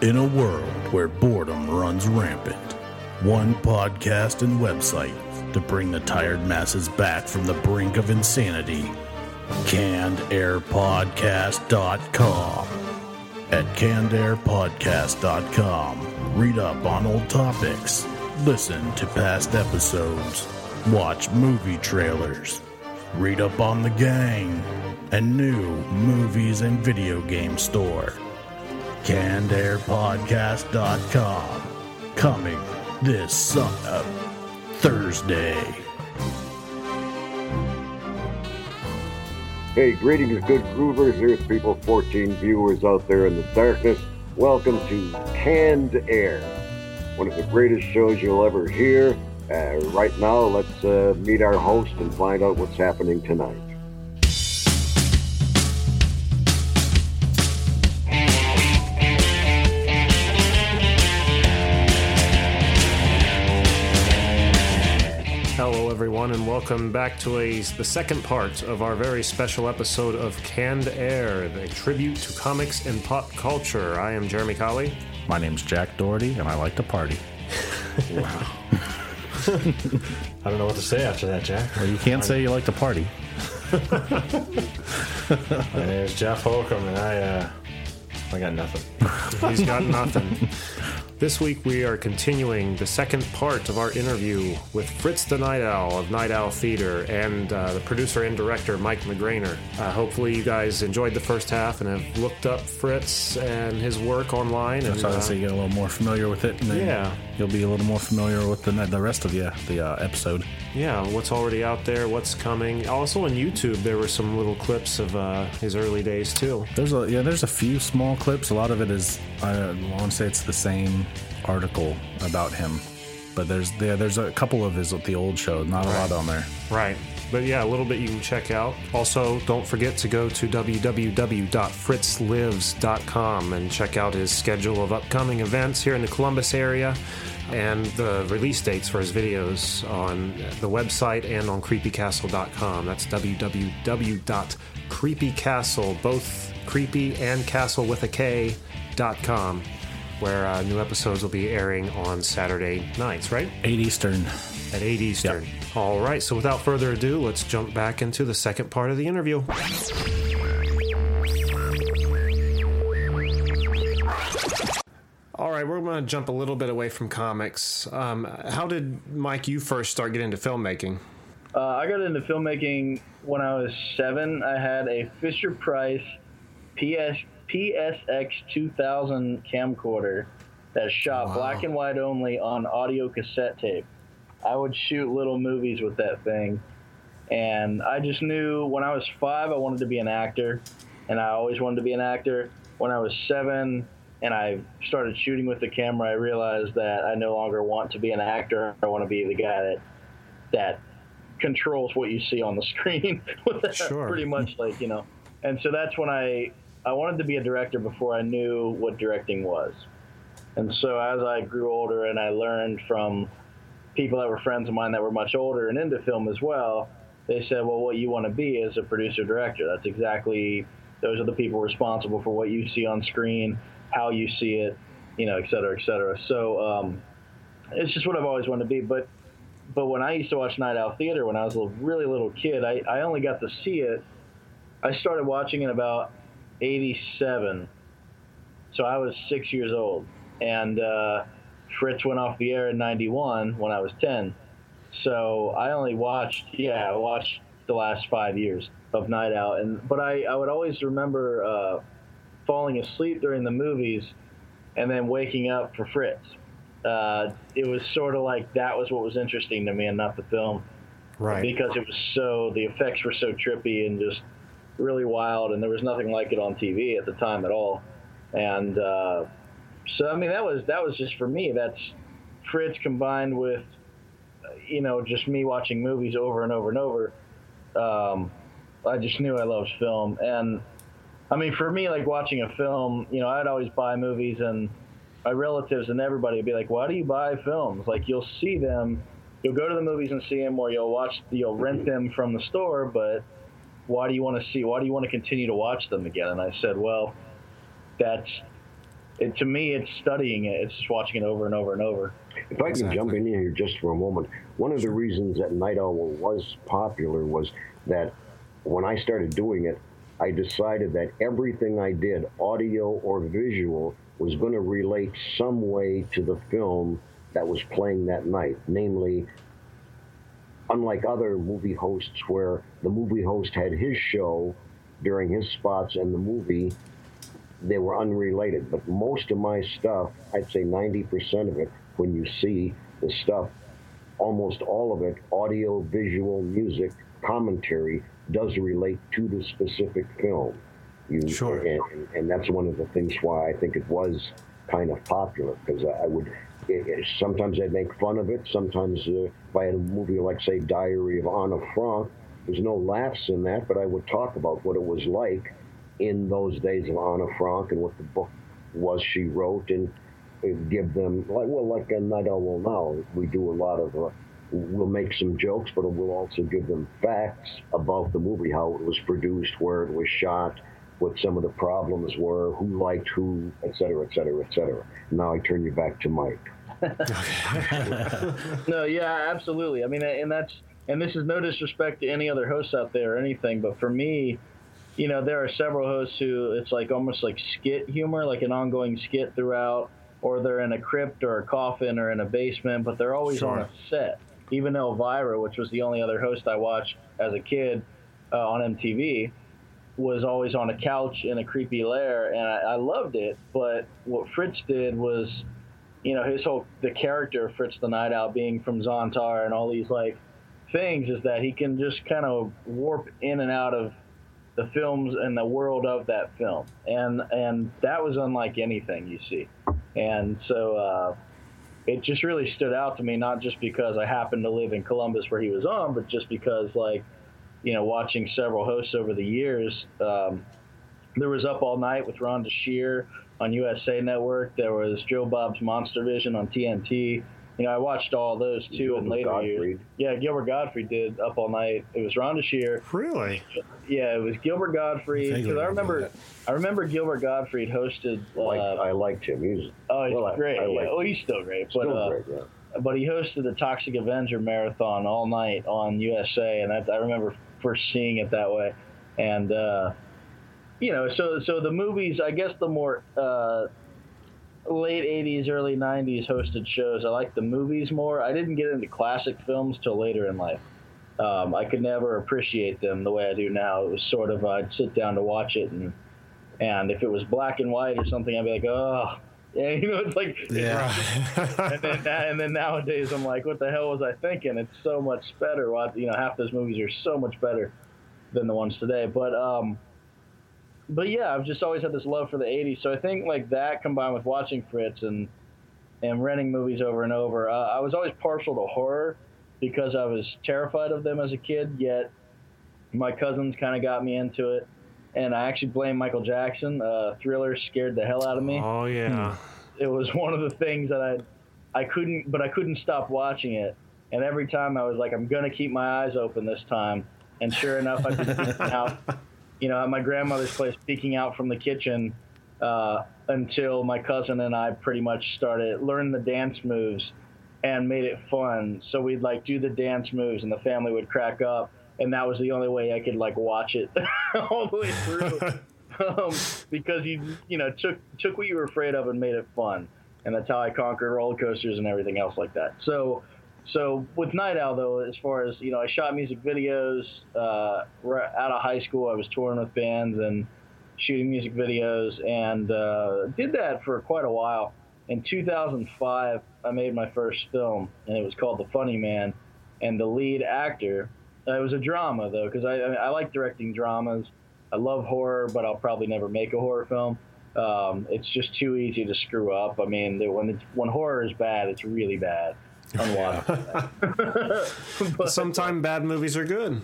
In a world where boredom runs rampant, one podcast and website to bring the tired masses back from the brink of insanity. CannedAirPodcast.com. At CannedAirPodcast.com, read up on old topics, listen to past episodes, watch movie trailers, read up on the gang, and new movies and video game store. CannedAirPodcast.com. Coming this Thursday. Hey, greetings, good groovers, Earth People 14 viewers out there in the darkness. Welcome to Canned Air, one of the greatest shows you'll ever hear. Uh, right now, let's uh, meet our host and find out what's happening tonight. Everyone, and welcome back to a, the second part of our very special episode of Canned Air, a tribute to comics and pop culture. I am Jeremy Colley. My name's Jack Doherty, and I like to party. Wow. I don't know what to say after that, Jack. Well, you can't say you like to party. My name is Jeff Holcomb, and I, uh, I got nothing. He's got nothing. This week we are continuing the second part of our interview with Fritz the Night Owl of Night Owl Theater and uh, the producer and director Mike McGrainer. Uh, hopefully you guys enjoyed the first half and have looked up Fritz and his work online. And, So uh, you get a little more familiar with it, and then Yeah. You'll be a little more familiar with the the rest of the the uh, episode. yeah, what's already out there, what's coming. Also on YouTube there were some little clips of uh, his early days too. There's a yeah, there's a few small clips. A lot of it is I want to say it's the same article about him, but there's yeah, there's a couple of his the old show. Not a lot on there. Right. But yeah, a little bit you can check out. Also, don't forget to go to www.fritzlives.com and check out his schedule of upcoming events here in the Columbus area and the release dates for his videos on the website and on kreepykastle.com. That's www.kreepykastle, both creepy and castle with a K, dot com, where uh, new episodes will be airing on Saturday nights, right? Eight Eastern. At 8 Eastern. All right, so without further ado, let's jump back into the second part of the interview. All right, we're going to jump a little bit away from comics. Um, how did Mike you first start getting into filmmaking? Uh, I got into filmmaking when I was seven. I had a Fisher Price PS, PXL 2000 camcorder that shot Wow. black and white only on audio cassette tape. I would shoot little movies with that thing. And I just knew when I was five, I wanted to be an actor. And I always wanted to be an actor. When I was seven and I started shooting with the camera, I realized that I no longer want to be an actor. I want to be the guy that that controls what you see on the screen. Sure. Pretty much like, you know. And so that's when I I wanted to be a director before I knew what directing was. And so as I grew older and I learned from people that were friends of mine that were much older and into film as well, they said, "Well, what you want to be is a producer director. That's exactly those are the people responsible for what you see on screen, how you see it, you know, et cetera, et cetera." So um, it's just what I've always wanted to be. But but when I used to watch Night Owl Theater when I was a little, really little kid, I, I only got to see it. I started watching in about '87, so I was six years old, and uh, Fritz went off the air in '91 when I was 10. So I only watched, yeah, I watched the last five years of Night Owl. and but I, I would always remember uh, falling asleep during the movies, and then waking up for Fritz. Uh, it was sort of like that was what was interesting to me, and not the film Right. because it was so the effects were so trippy and just really wild and there was nothing like it on TV at the time at all and uh, so I mean that was that was just for me. That's Fritz combined with uh, you know just me watching movies over and over and over. Um, I just knew I loved film. And I mean for me like watching a film you know I'd always buy movies and my relatives and everybody would be like why do you buy films? Like you'll see them you'll go to the movies and see them or you'll watch you'll rent them from the store but why do you want to see why do you want to continue to watch them again? And i said well that's it to me, it's studying it. It's just watching it over and over and over. If I can jump in here just for a moment, one of the reasons that Night Owl was popular was that when I started doing it, I decided that everything I did, audio or visual, was going to relate some way to the film that was playing that night. Namely, unlike other movie hosts where the movie host had his show during his spots and the movie they were unrelated. But most of my stuff, I'd say 90% of it, when you see the stuff, almost all of it, audio, visual, music, commentary, does relate to the specific film. You, Sure. And, and that's one of the things why I think it was kind of popular because I, I would. It, it- sometimes I'd make fun of it. Sometimes uh, if I had a movie like, say, Diary of Anna Frank, there's no laughs in that, but I would talk about what it was like in those days of Anna Frank and what the book was she wrote and give them like well like a Night Owl now we do a lot of uh, we'll make some jokes but we'll also give them facts about the movie how it was produced where it was shot what some of the problems were who liked who et cetera et cetera et cetera now I turn you back to Mike No, yeah, absolutely. I mean, and that's and this is no disrespect to any other hosts out there or anything, but for me, you know, there are several hosts who it's like almost like skit humor, like an ongoing skit throughout, or they're in a crypt or a coffin or in a basement, but they're always on a set. Even Elvira, which was the only other host I watched as a kid uh, on MTV, was always on a couch in a creepy lair, and I, I loved it. But what Fritz did was you know, his whole the character of Fritz the Night Owl being from Zontar and all these like things is that he can just kind of warp in and out of the films and the world of that film, and and that was unlike anything you see, and so uh, it just really stood out to me, not just because I happened to live in Columbus where he was on, but just because like, you know, watching several hosts over the years. Um, there was Up All Night with Rhonda Shear on USA Network. There was Joe Bob's Monster Vision on TNT. You know, I watched all those too in Gilbert later years. Yeah, Gilbert Gottfried did Up All Night. It was Rhonda Shear. Really? Yeah, it was Gilbert Gottfried. Because I remember remember. I remember Gilbert Gottfried hosted. Uh, like I liked him he was oh, he's well, great. I yeah. Oh, he's still great. still but uh, great yeah but he hosted the Toxic Avenger marathon all night on USA, and that, I remember first seeing it that way. And uh, you know, so so the movies, I guess the more uh, late '80s, early '90s hosted shows, I like the movies more. I didn't get into classic films till later in life. Um, I could never appreciate them the way I do now. It was sort of I'd sit down to watch it, and and if it was black and white or something, I'd be like, oh. Yeah, you know, it's like Yeah. and then and then nowadays I'm like, what the hell was I thinking? It's so much better. What you know, half those movies are so much better than the ones today. But um, but yeah, I've just always had this love for the '80s. So I think like that combined with watching Fritz and and renting movies over and over, uh, I was always partial to horror because I was terrified of them as a kid. Yet my cousins kind of got me into it. And I actually blame Michael Jackson. Uh, Thriller scared the hell out of me Oh yeah. it was one of the things that I I couldn't but I couldn't stop watching it. And every time I was like, I'm gonna keep my eyes open this time. And sure enough, be peeking out, you know, at my grandmother's place, peeking out from the kitchen uh, until my cousin and I pretty much started learning the dance moves and made it fun. So we'd like do the dance moves, and the family would crack up, and that was the only way I could like watch it all the way through um, because you you know took took what you were afraid of and made it fun, and that's how I conquered roller coasters and everything else like that. So, so with Night Owl though, as far as you know, I shot music videos. Uh, right out of high school, I was touring with bands and shooting music videos, and uh, did that for quite a while. In 2005, I made my first film, and it was called The Funny Man, and the lead actor. Uh, it was a drama though, because I, I I like directing dramas. I love horror, but I'll probably never make a horror film. Um, it's just too easy to screw up. I mean, when when horror is bad, it's really bad. Unwatchable. But, Sometimes bad movies are good.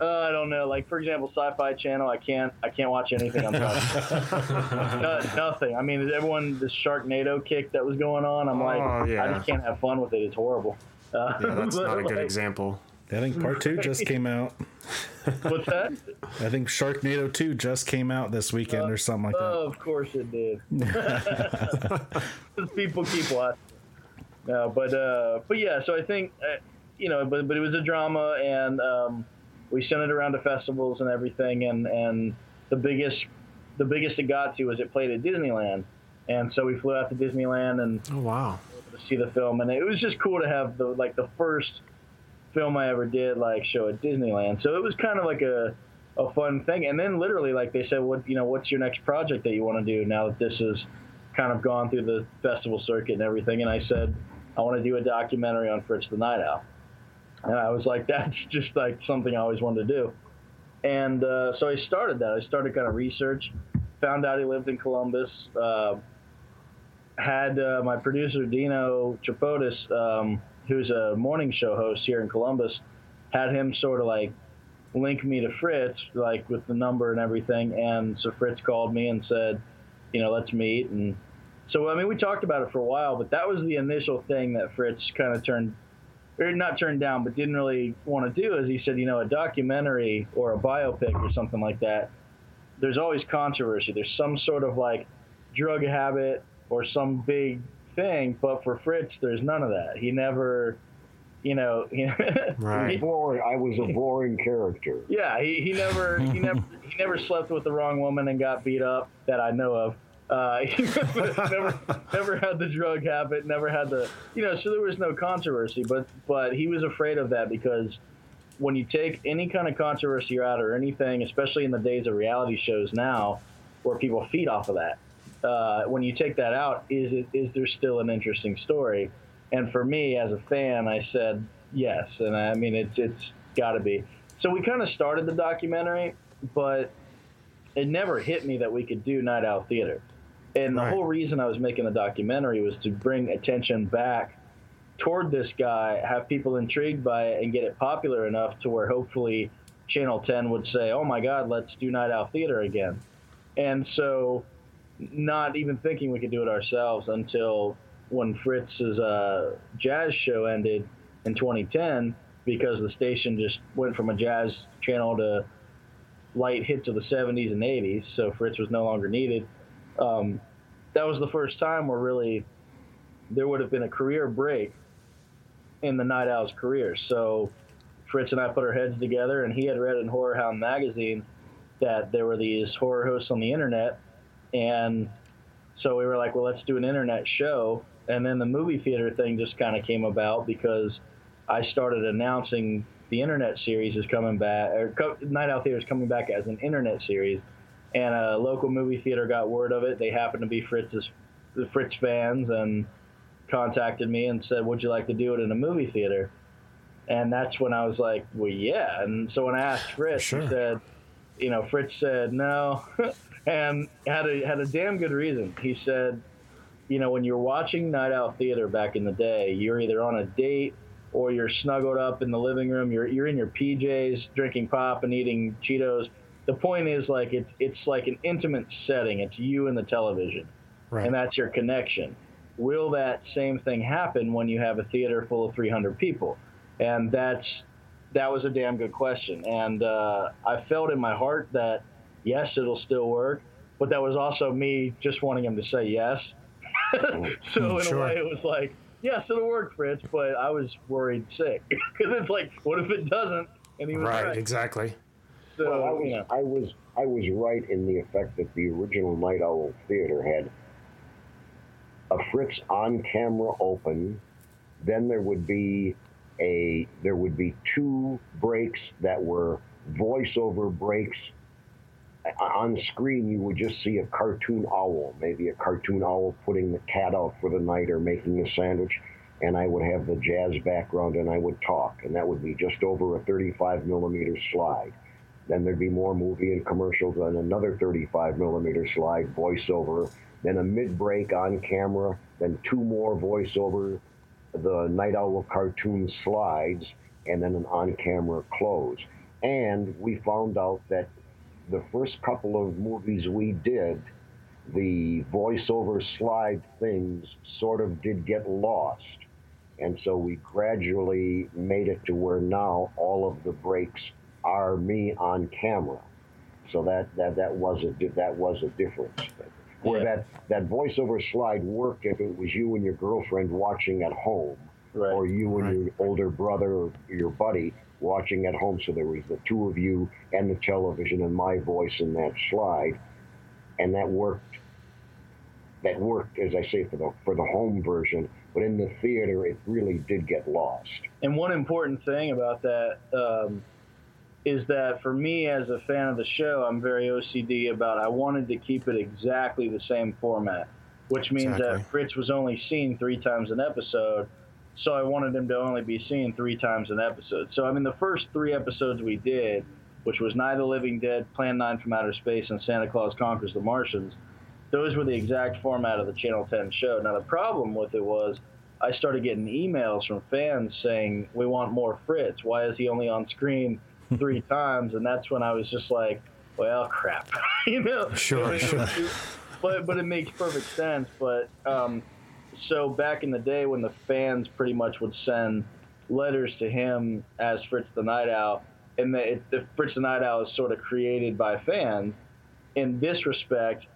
uh, I don't know. Like for example, Sci-Fi Channel. I can't. I can't watch anything on Sci-Fi. no, nothing. I mean, everyone this Sharknado kick that was going on. I'm like, Oh, yeah. I just can't have fun with it. It's horrible. Uh, Yeah, that's not a good like, example. I think part two just came out. What's that? I think Sharknado 2 just came out this weekend or something like that. Oh, of course it did. People keep watching. No, but uh, but yeah. So I think uh, you know, but but it was a drama, and um, we sent it around to festivals and everything, and and the biggest the biggest it got to was it played at Disneyland, and so we flew out to Disneyland and Oh wow. to see the film, and it was just cool to have the like the first film I ever did like show at Disneyland. So it was kind of like a a fun thing. And then literally like they said, what you know, what's your next project that you want to do now that this has kind of gone through the festival circuit and everything? And I said, I want to do a documentary on Fritz the Night Owl. And I was like, that's just like something I always wanted to do. And uh, so I started that. I started kind of research, found out he lived in Columbus. Uh, had uh, my producer Dino Tripodis, um, who's a morning show host here in Columbus, had him sort of like link me to Fritz, like with the number and everything. And so Fritz called me and said, you know, let's meet. And so I mean, we talked about it for a while, but that was the initial thing that Fritz kind of turned, or not turned down, but didn't really want to do. Is he said, you know, a documentary or a biopic or something like that. There's always controversy. There's some sort of like drug habit or some big thing, but for Fritz, there's none of that. He never, you know, he, Right. Boring. I was a boring character. yeah, he, he never he never he never slept with the wrong woman and got beat up that I know of. Uh, never never had the drug habit, never had the you know, so there was no controversy. But but he was afraid of that because when you take any kind of controversy out or anything, especially in the days of reality shows now, where people feed off of that, uh, when you take that out, is it is there still an interesting story? And for me, as a fan, I said yes, and I mean it's it's got to be. So we kind of started the documentary, but it never hit me that we could do Night Owl Theater. And the Right. whole reason I was making the documentary was to bring attention back toward this guy, have people intrigued by it, and get it popular enough to where hopefully Channel 10 would say, "Oh my God, let's do Night Owl Theater again." And so, not even thinking we could do it ourselves until when Fritz's uh, jazz show ended in 2010, because the station just went from a jazz channel to light hits of the 70s and 80s, so Fritz was no longer needed. Um, that was the first time where really there would have been a career break in the Night Owl's career. So Fritz and I put our heads together, and he had read in Horror Hound magazine that there were these horror hosts on the internet, and so we were like, well, let's do an internet show. And then the movie theater thing just kind of came about because I started announcing the internet series is coming back, or Night Owl Theater is coming back as an internet series. And a local movie theater got word of it. They happened to be Fritz's, the Fritz fans, and contacted me and said, "Would you like to do it in a movie theater?" And that's when I was like, "Well, yeah." And so when I asked Fritz, Sure. he said, "You know," Fritz said no, and had a had a damn good reason. He said, "You know, when you're watching Night Owl Theater back in the day, you're either on a date." Or you're snuggled up in the living room. You're you're in your PJs, drinking pop and eating Cheetos. The point is, like it's it's like an intimate setting. It's you and the television Right. and that's your connection. Will that same thing happen when you have a theater full of 300 people? And that's that was a damn good question. And uh, I felt in my heart that yes, it'll still work, but that was also me just wanting him to say yes. so in Sure. a way, it was like yes, it'll work, Fritz. But I was worried sick because it's like, what if it doesn't? And he was right. right. Exactly. Well, I you was know, I was I was right in the effect that the original Night Owl Theater had a Fritz on camera open, then there would be a there would be two breaks that were voiceover breaks. On screen, you would just see a cartoon owl, maybe a cartoon owl putting the cat out for the night or making a sandwich, and I would have the jazz background and I would talk, and that would be just over a 35 millimeter slide. Then there'd be more movie and commercials on another 35 millimeter slide, voiceover, then a mid break on camera, then two more voiceover, the Night Owl cartoon slides, and then an on camera close. And we found out that the first couple of movies we did, the voiceover slide things sort of did get lost. And so we gradually made it to where now all of the breaks are me on camera. So that that that was a that was a difference. Where Yeah. that that voiceover slide worked if it was you and your girlfriend watching at home, Right. or you and Right. your older brother or your buddy watching at home. So there was the two of you and the television and my voice in that slide, and that worked. That worked, as I say, for the for the home version. But in the theater, it really did get lost. And one important thing about that um, is that for me, as a fan of the show, I'm very OCD about. I wanted to keep it exactly the same format, which means Exactly. that Fritz was only seen three times an episode. So I wanted him to only be seen three times an episode. So I mean, the first three episodes we did, which was Night of the Living Dead, Plan 9 from Outer Space, and Santa Claus Conquers the Martians, those were the exact format of the Channel 10 show. Now, the problem with it was I started getting emails from fans saying, We want more Fritz. Why is he only on screen three times? And that's when I was just like, Well, crap. you know? Sure, sure. But, but it makes perfect sense. But um, so back in the day when the fans pretty much would send letters to him as Fritz the Night Owl, and the, it, the Fritz the Night Owl is sort of created by fans. In this respect,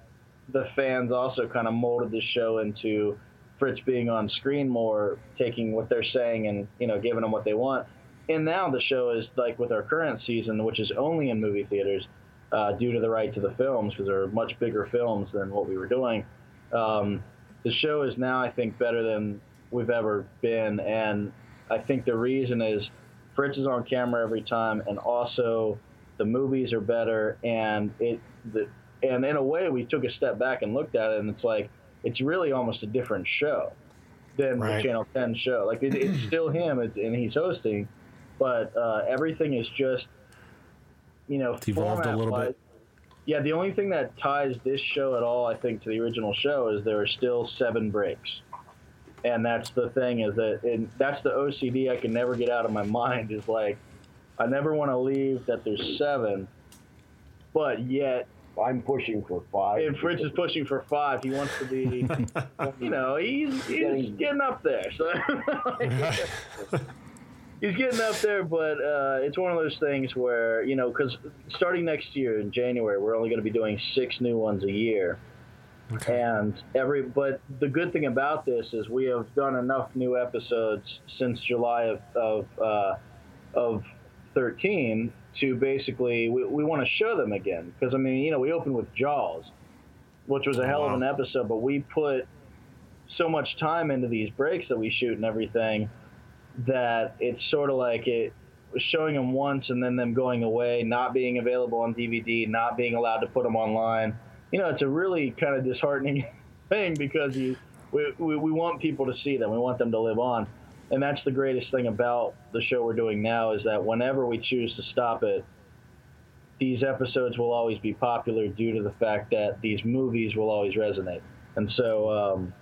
the fans also kind of molded the show into Fritz being on screen more, taking what they're saying and you know giving them what they want. And now the show is like with our current season, which is only in movie theaters uh, due to the right to the films because they're much bigger films than what we were doing. Um, the show is now, I think, better than we've ever been, and I think the reason is Fritz is on camera every time, and also the movies are better, and it the and in a way we took a step back and looked at it, and it's like it's really almost a different show than Right. the Channel 10 show. Like it, it's still him, it's, and he's hosting, but uh, everything is just you know It's evolved a little format-wise- bit. Yeah, the only thing that ties this show at all, I think, to the original show is there are still seven breaks, and that's the thing is that and that's the OCD I can never get out of my mind is like I never want to leave that there's seven, but yet I'm pushing for five. and Fritz is pushing for five. He wants to be, you know, he's, he's getting up there. So he's getting up there, but uh, it's one of those things where you know, because starting next year in January, we're only going to be doing six new ones a year. And every, but the good thing about this is we have done enough new episodes since July of of uh, of 13 to basically we, we want to show them again. Because I mean you know we opened with Jaws, which was a hell of an episode, but we put so much time into these breaks that we shoot and everything that it's sort of like it was showing them once and then them going away, not being available on DVD, not being allowed to put them online. You know, it's a really kind of disheartening thing because you we, we, we want people to see them. We want them to live on. And that's the greatest thing about the show we're doing now is that whenever we choose to stop it, these episodes will always be popular due to the fact that these movies will always resonate. And so, um,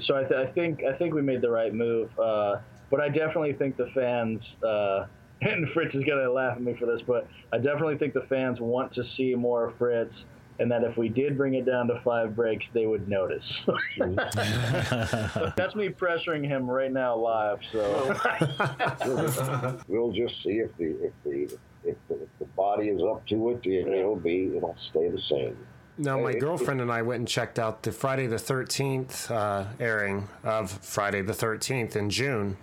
so I, th- I think I think we made the right move. Uh, but I definitely think the fans, uh, and Fritz is gonna laugh at me for this, but I definitely think the fans want to see more of Fritz, and that if we did bring it down to five breaks, they would notice. That's me pressuring him right now live. So We'll just see if the if the if the, if the body is up to it. It'll be it'll stay the same. Now, my girlfriend and I went and checked out the Friday the 13th uh, airing of Friday the 13th in June.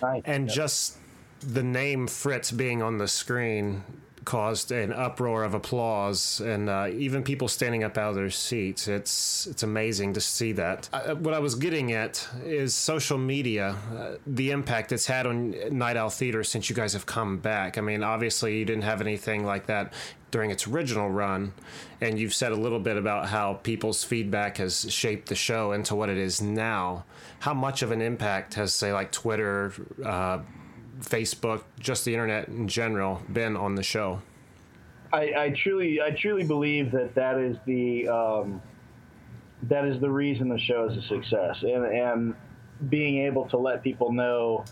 Nice. And just the name Fritz being on the screen caused an uproar of applause and uh, even people standing up out of their seats. It's it's amazing to see that. Uh, what I was getting at is social media, uh, the impact it's had on Night Owl Theater since you guys have come back. I mean, obviously you didn't have anything like that during its original run, and you've said a little bit about how people's feedback has shaped the show into what it is now. How much of an impact has, say, like Twitter, uh, Facebook, just the internet in general, been on the show? I, I truly, I truly believe that that is the um, that is the reason the show is a success, and and being able to let people know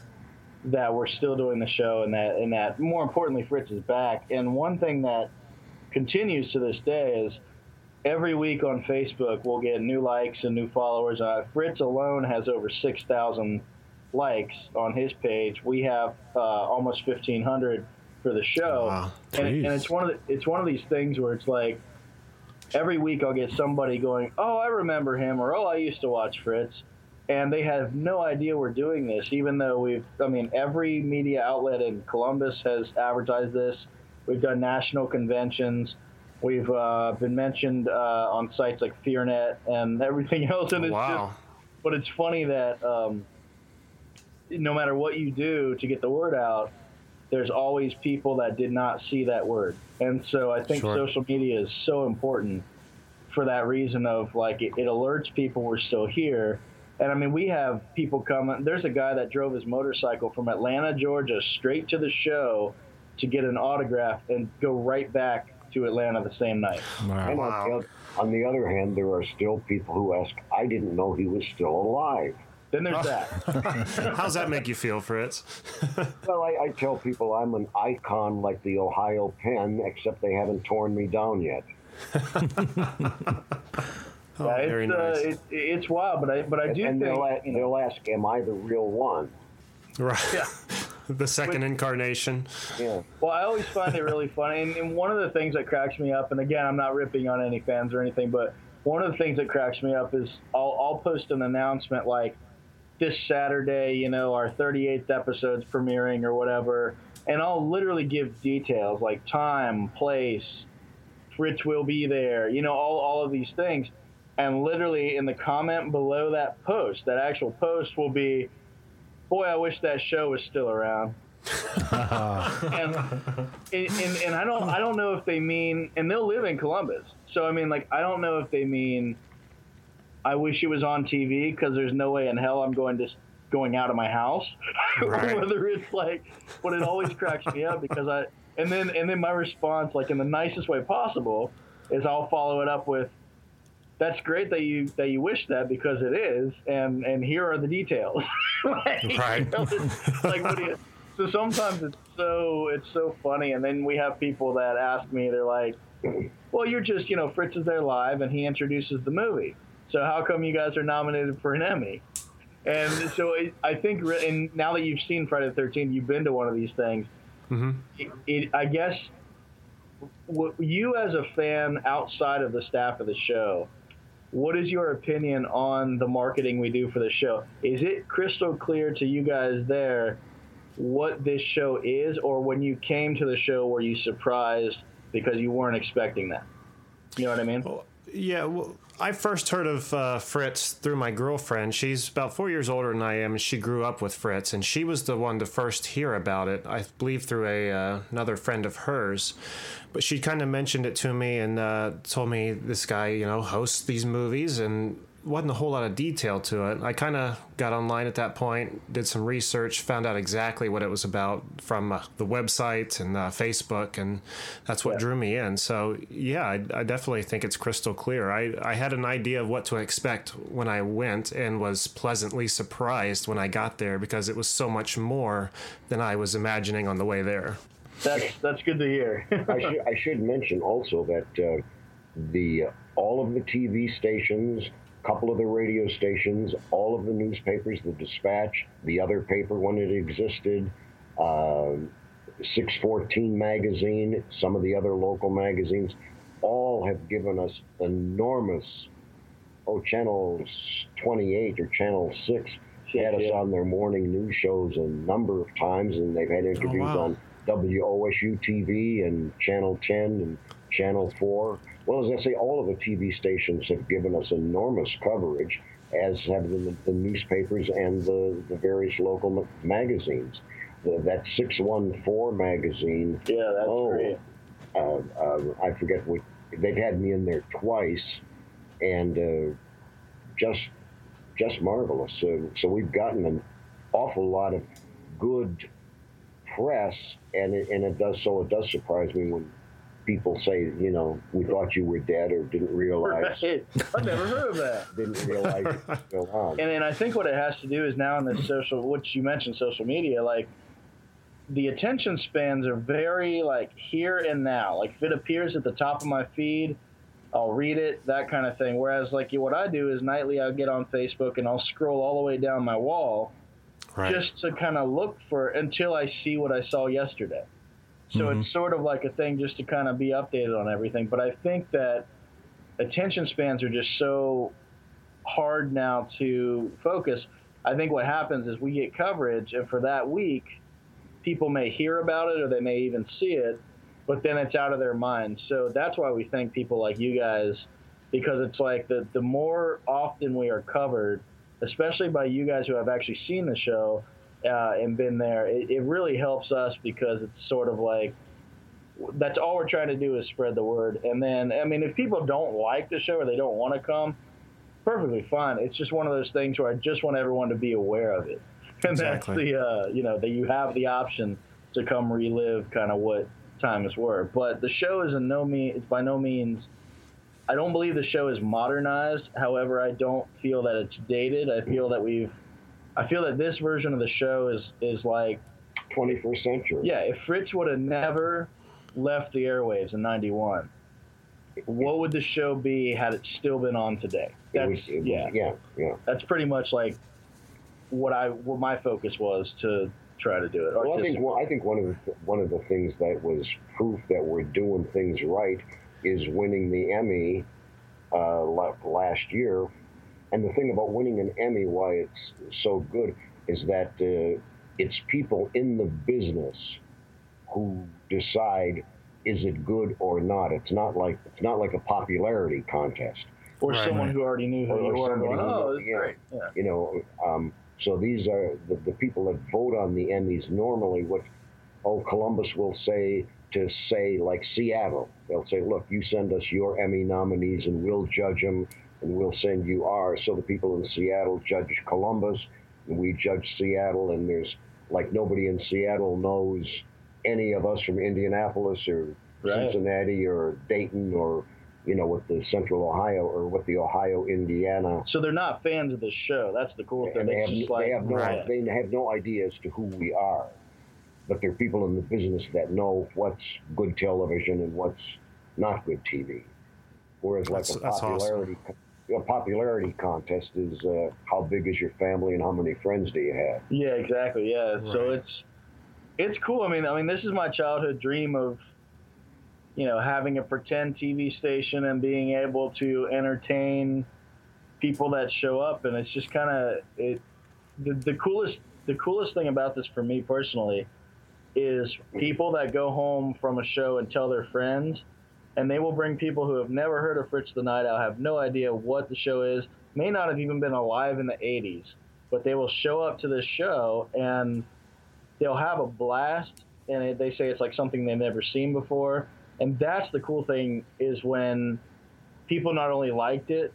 that we're still doing the show, and that and that more importantly, Fritz is back. And one thing that continues to this day is every week on Facebook we'll get new likes and new followers. Uh, Fritz alone has over six thousand likes on his page. We have uh, almost 1,500 for the show, Wow. and, and it's one of the, it's one of these things where it's like every week I'll get somebody going, "Oh, I remember him," or "Oh, I used to watch Fritz," and they have no idea we're doing this, even though we've. I mean, every media outlet in Columbus has advertised this. We've done national conventions. We've uh, been mentioned uh, on sites like FearNet and everything else, and it's Wow. just. But it's funny that um, no matter what you do to get the word out, there's always people that did not see that word. And so I think Sure. social media is so important for that reason of like it, it alerts people we're still here. And I mean, we have people coming. There's a guy that drove his motorcycle from Atlanta, Georgia, straight to the show to get an autograph and go right back to Atlanta the same night. Wow. And on, the, oth- on the other hand, there are still people who ask, I didn't know he was still alive. Then there's that. How's that make you feel, Fritz? Well, I, I tell people I'm an icon like the Ohio Pen, except they haven't torn me down yet. Oh, Yeah, very it's, uh, nice. it, it's wild, but I but I do and think they'll, you know, they'll ask, Am I the real one? right. yeah. the second incarnation. Yeah. Well, I always find it really funny, and, and one of the things that cracks me up, and again, I'm not ripping on any fans or anything, but one of the things that cracks me up is I'll, I'll post an announcement like this Saturday, you know, our 38th episode's premiering or whatever, and I'll literally give details like time, place, Fritz will be there, you know, all, all of these things. And literally in the comment below that post, that actual post will be, boy, I wish that show was still around and, and and and I don't I don't know if they mean and they'll live in Columbus. So I mean like I don't know if they mean I wish it was on TV because there's no way in hell I'm going to going out of my house. Right. Whether it's like but it always cracks me up because I and then and then my response like in the nicest way possible is I'll follow it up with that's great that you that you wish that because it is and and here are the details Like, you Right. know, like what do you so sometimes it's so it's so funny and then we have people that ask me they're like well you're just you know fritz is there live and he introduces the movie so how come you guys are nominated for an emmy? And so it, i think re- and now that you've seen friday the 13th you've been to one of these things. Mm-hmm. It, it, i guess what you as a fan outside of the staff of the show what is your opinion on the marketing we do for the show? Is it crystal clear to you guys there what this show is or when you came to the show were you surprised because you weren't expecting that? You know what i mean? Yeah, well, I first heard of uh, Fritz through my girlfriend. She's about four years older than I am, and she grew up with Fritz, and she was the one to first hear about it. I believe through a uh, another friend of hers, but she kind of mentioned it to me and uh, told me this guy, you know, hosts these movies, and wasn't a whole lot of detail to it. I kind of got online at that point, did some research, found out exactly what it was about from uh, the website and uh, Facebook, and that's what drew me in. So yeah, I, I definitely think it's crystal clear. I, I had an idea of what to expect when I went, and was pleasantly surprised when I got there because it was so much more than I was imagining on the way there. that's that's good to hear I, should, I should mention also that uh, the all of the TV stations, couple of the radio stations, all of the newspapers, the Dispatch, the other paper when it existed, uh, 614 magazine, some of the other local magazines, all have given us enormous. Oh, Channel 28 or Channel 6 had us Yeah. on their morning news shows a number of times, and they've had interviews wow. on WOSU TV and Channel 10 and Channel 4. Well, as I say, all of the TV stations have given us enormous coverage, as have the, the newspapers and the, the various local ma- magazines. The, that 614 magazine, yeah that's Oh. great uh, uh, I forget what, they've had me in there twice, and uh, just just marvelous. So, so we've gotten an awful lot of good press, and it, and it does so it does surprise me when people say, you know, we thought you were dead or didn't realize Right. i've never heard of that didn't realize you were on. and, and I think what it has to do is now in this social, which you mentioned, social media, like the attention spans are very like here and now. Like if it appears at the top of my feed, I'll read it, that kind of thing. Whereas like what I do is nightly, I'll get on Facebook and I'll scroll all the way down my wall, Right. just to kind of look for until I see what I saw yesterday. So it's mm-hmm. sort of like a thing just to kind of be updated on everything. But I think that attention spans are just so hard now to focus. I think what happens is we get coverage, and for that week, people may hear about it or they may even see it, but then it's out of their mind. So that's why we thank people like you guys, because it's like the, the more often we are covered, especially by you guys who have actually seen the show uh, and been there, it, it really helps us because it's sort of like that's all we're trying to do is spread the word. And then, I mean, if people don't like the show or they don't want to come, perfectly fine. It's just one of those things where I just want everyone to be aware of it. And Exactly. that's the, uh, you know, that you have the option to come relive kind of what times were. But the show is in no mean, it's by no means, I don't believe the show is modernized. However, I don't feel that it's dated. I feel that we've, I feel that this version of the show is, is like, 21st century. yeah, if Fritz would have never left the airwaves in '91, what would the show be had it still been on today? It That's was, it was- yeah, yeah, yeah. that's pretty much like what I what my focus was to try to do it. Well, I think well, I think one of the one of the things that was proof that we're doing things right is winning the Emmy uh, last year. And the thing about winning an Emmy, why it's so good, is that uh, it's people in the business who decide is it good or not. It's not like it's not like a popularity contest. or Right, someone who already knew who Or- or you were somebody going, who oh, knew- yeah. great. Yeah. you know um, so these are the, the people that vote on the emmys normally what oh columbus will say to say like seattle they'll say look you send us your emmy nominees and we'll judge them and we'll send you ours so the people in seattle judge columbus and we judge seattle and there's like nobody in seattle knows any of us from indianapolis or Right. cincinnati or dayton or you know with the central ohio or with the ohio indiana So they're not fans of the show. That's the cool thing. they have, just like they have no yeah. they have no idea as to who we are, but they're people in the business that know what's good television and what's not good TV. Whereas like That's- a that's awesome. Popularity a popularity contest is uh, how big is your family and how many friends do you have? Yeah, exactly. Yeah. So it's it's cool. I mean, I mean, this is my childhood dream of you know having a pretend TV station and being able to entertain people that show up, and it's just kind of it. The, the coolest the coolest thing about this for me personally is people that go home from a show and tell their friends, and they will bring people who have never heard of Fritz the Night Owl, have no idea what the show is, may not have even been alive in the 80s, but they will show up to this show and they'll have a blast, and it, they say it's like something they've never seen before. And that's the cool thing is when people not only liked it,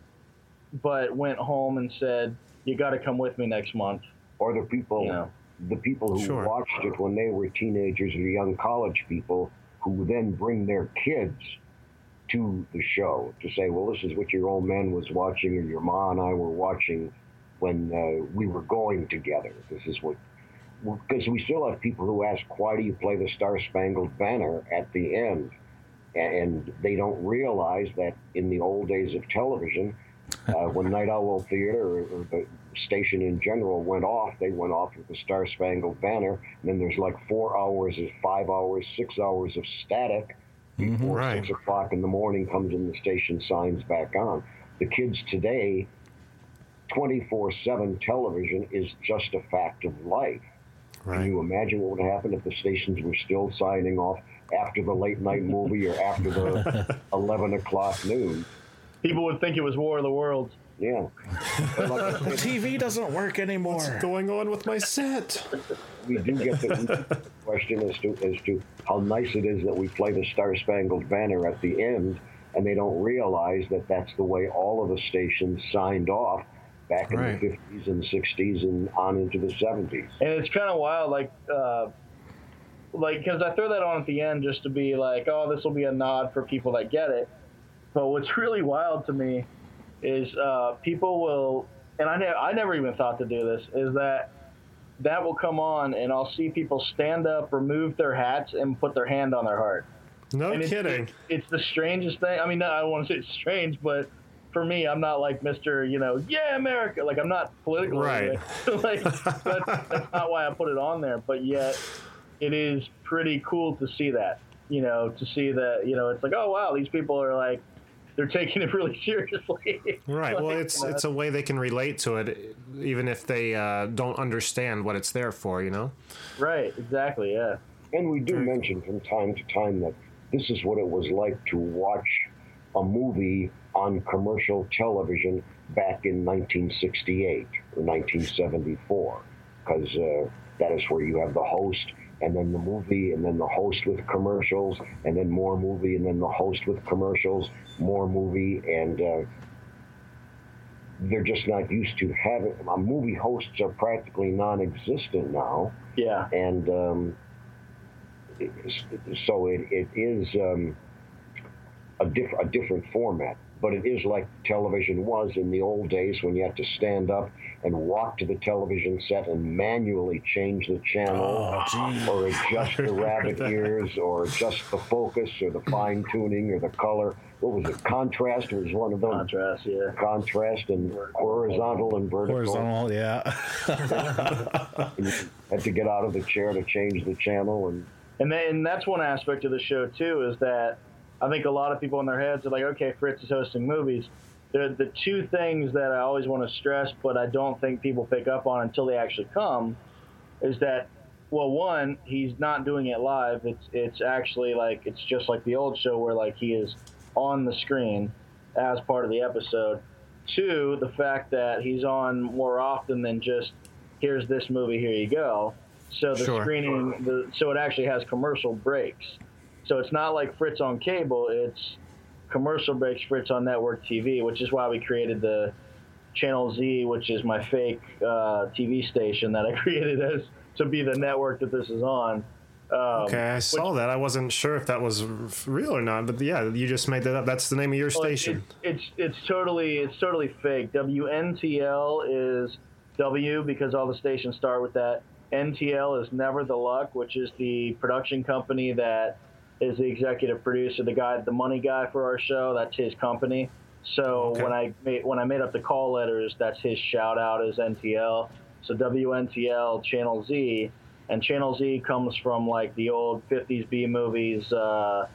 but went home and said, "You got to come with me next month." Or the people You know. the people who Sure. watched it when they were teenagers or young college people who then bring their kids to the show to say, well, this is what your old man was watching or your ma and I were watching when uh, we were going together. This is what, because we still have people who ask, why do you play the Star Spangled Banner at the end? And they don't realize that in the old days of television, uh, when Night Owl Theater or, or the station in general went off, they went off with the Star Spangled Banner. And then there's like four hours, five hours, six hours of static Mm-hmm. before Right. six o'clock in the morning comes in the station signs back on. The kids today, 24 7 television is just a fact of life. Can you imagine what would happen if the stations were still signing off after the late night movie or after the 11 o'clock news? People would think it was War of the Worlds. Yeah. Like I The said, TV doesn't work anymore. What's going on with my set? we do get the, get the question as to as to how nice it is that we play the Star Spangled Banner at the end, and they don't realize that that's the way all of the stations signed off back in Right. the 50s and 60s and on into the 70s. and it's kind of wild like uh like because i throw that on at the end just to be like oh this will be a nod for people that get it but what's really wild to me is uh people will and i, ne- I never even thought to do this is that that will come on and i'll see people stand up remove their hats and put their hand on their heart No and it's, kidding. It's, it's the strangest thing. I mean, I don't want to say it's strange, but for me, I'm not like Mr. You know, yeah, America. Like I'm not political. Right. like that's, that's not why I put it on there. But yet, it is pretty cool to see that. You know, to see that. You know, it's like, oh wow, these people are like, they're taking it really seriously. Right. Like, Well, it's you it's a way they can relate to it, even if they uh, don't understand what it's there for. You know. right. Exactly. Yeah. And we do mention from time to time that this is what it was like to watch a movie on commercial television back in 1968 or 1974, because uh, that is where you have the host and then the movie and then the host with commercials and then more movie and then the host with commercials, more movie, and uh, they're just not used to having. Uh, movie hosts are practically non-existent now Yeah. and um, it- so it, it is um, a, diff- a different format. But it is like television was in the old days when you had to stand up and walk to the television set and manually change the channel oh, or adjust the rabbit ears or adjust the focus or the fine tuning or the color. What was it? Contrast was one of them. Contrast. Yeah. Contrast and horizontal and vertical. Horizontal, yeah. And you had to get out of the chair to change the channel and And then, and that's one aspect of the show too is that I think a lot of people in their heads are like, okay, Fritz is hosting movies. The the two things that I always want to stress, but I don't think people pick up on until they actually come, is that well, one, he's not doing it live. It's it's actually like it's just like the old show where like he is on the screen as part of the episode. Two, the fact that he's on more often than just here's this movie, here you go. So the Sure. screening, the, so it actually has commercial breaks. So it's not like Fritz on cable; it's commercial breaks Fritz on network TV, which is why we created the Channel Z, which is my fake uh, TV station that I created as to be the network that this is on. Um, Okay, I saw that. I wasn't sure if that was real or not, but yeah, you just made that up. That's the name of your Well, station. it- it's it's totally it's totally fake. WNTL is W because all the stations start with that. NTL is Never the Luck, which is the production company that is the executive producer, the guy, the money guy for our show. That's his company. So Okay. when I made when I made up the call letters, that's his shout out is NTL. So WNTL Channel Z, and Channel Z comes from like the old 50s B movies. Uh,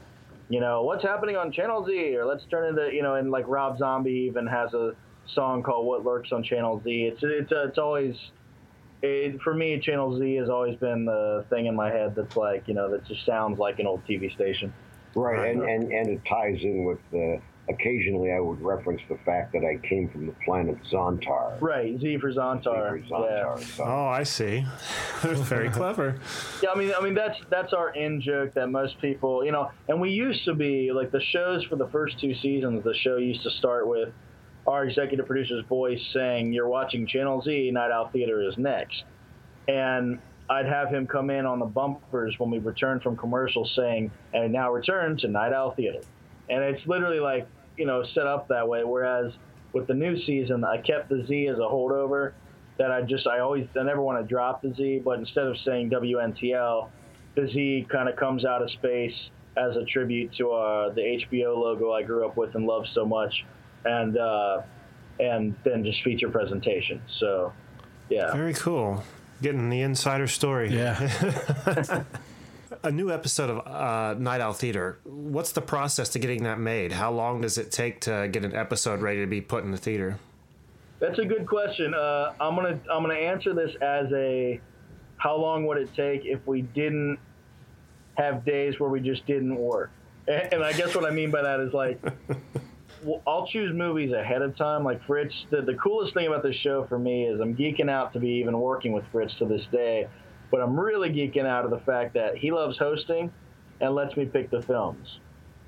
you know, what's happening on Channel Z, or let's turn into, you know, and like Rob Zombie even has a song called "What Lurks on Channel Z." It's it's it's always, it, for me, Channel Z has always been the thing in my head that's like, you know, that just sounds like an old TV station. Right, and, and, and it ties in with the. occasionally I would reference the fact that I came from the planet Zontar. Right, Z for Zontar. Z For Yeah. Zontar. So- Oh, I see. Very clever. Yeah, I mean, I mean that's that's our in joke that most people, you know, and we used to be like the shows for the first two seasons. The show used to start with our executive producer's voice saying, "You're watching Channel Z. Night Owl Theater is next," and I'd have him come in on the bumpers when we returned from commercials saying, "And now return to Night Owl Theater," and it's literally like you know set up that way. Whereas with the new season, I kept the Z as a holdover that I just I always I never want to drop the Z, but instead of saying WNTL, the Z kind of comes out of space as a tribute to uh, the HBO logo I grew up with and love so much, and uh, and then just feature presentation. So, yeah. Very cool. Getting the insider story. Yeah. A new episode of uh, Night Owl Theater. What's the process to getting that made? How long does it take to get an episode ready to be put in the theater? That's a good question. Uh, I'm gonna I'm gonna answer this as a how long would it take if we didn't have days where we just didn't work? And, and I guess what I mean by that is like well, I'll choose movies ahead of time. Like Fritz, the, the coolest thing about this show for me is I'm geeking out to be even working with Fritz to this day, but I'm really geeking out of the fact that he loves hosting and lets me pick the films.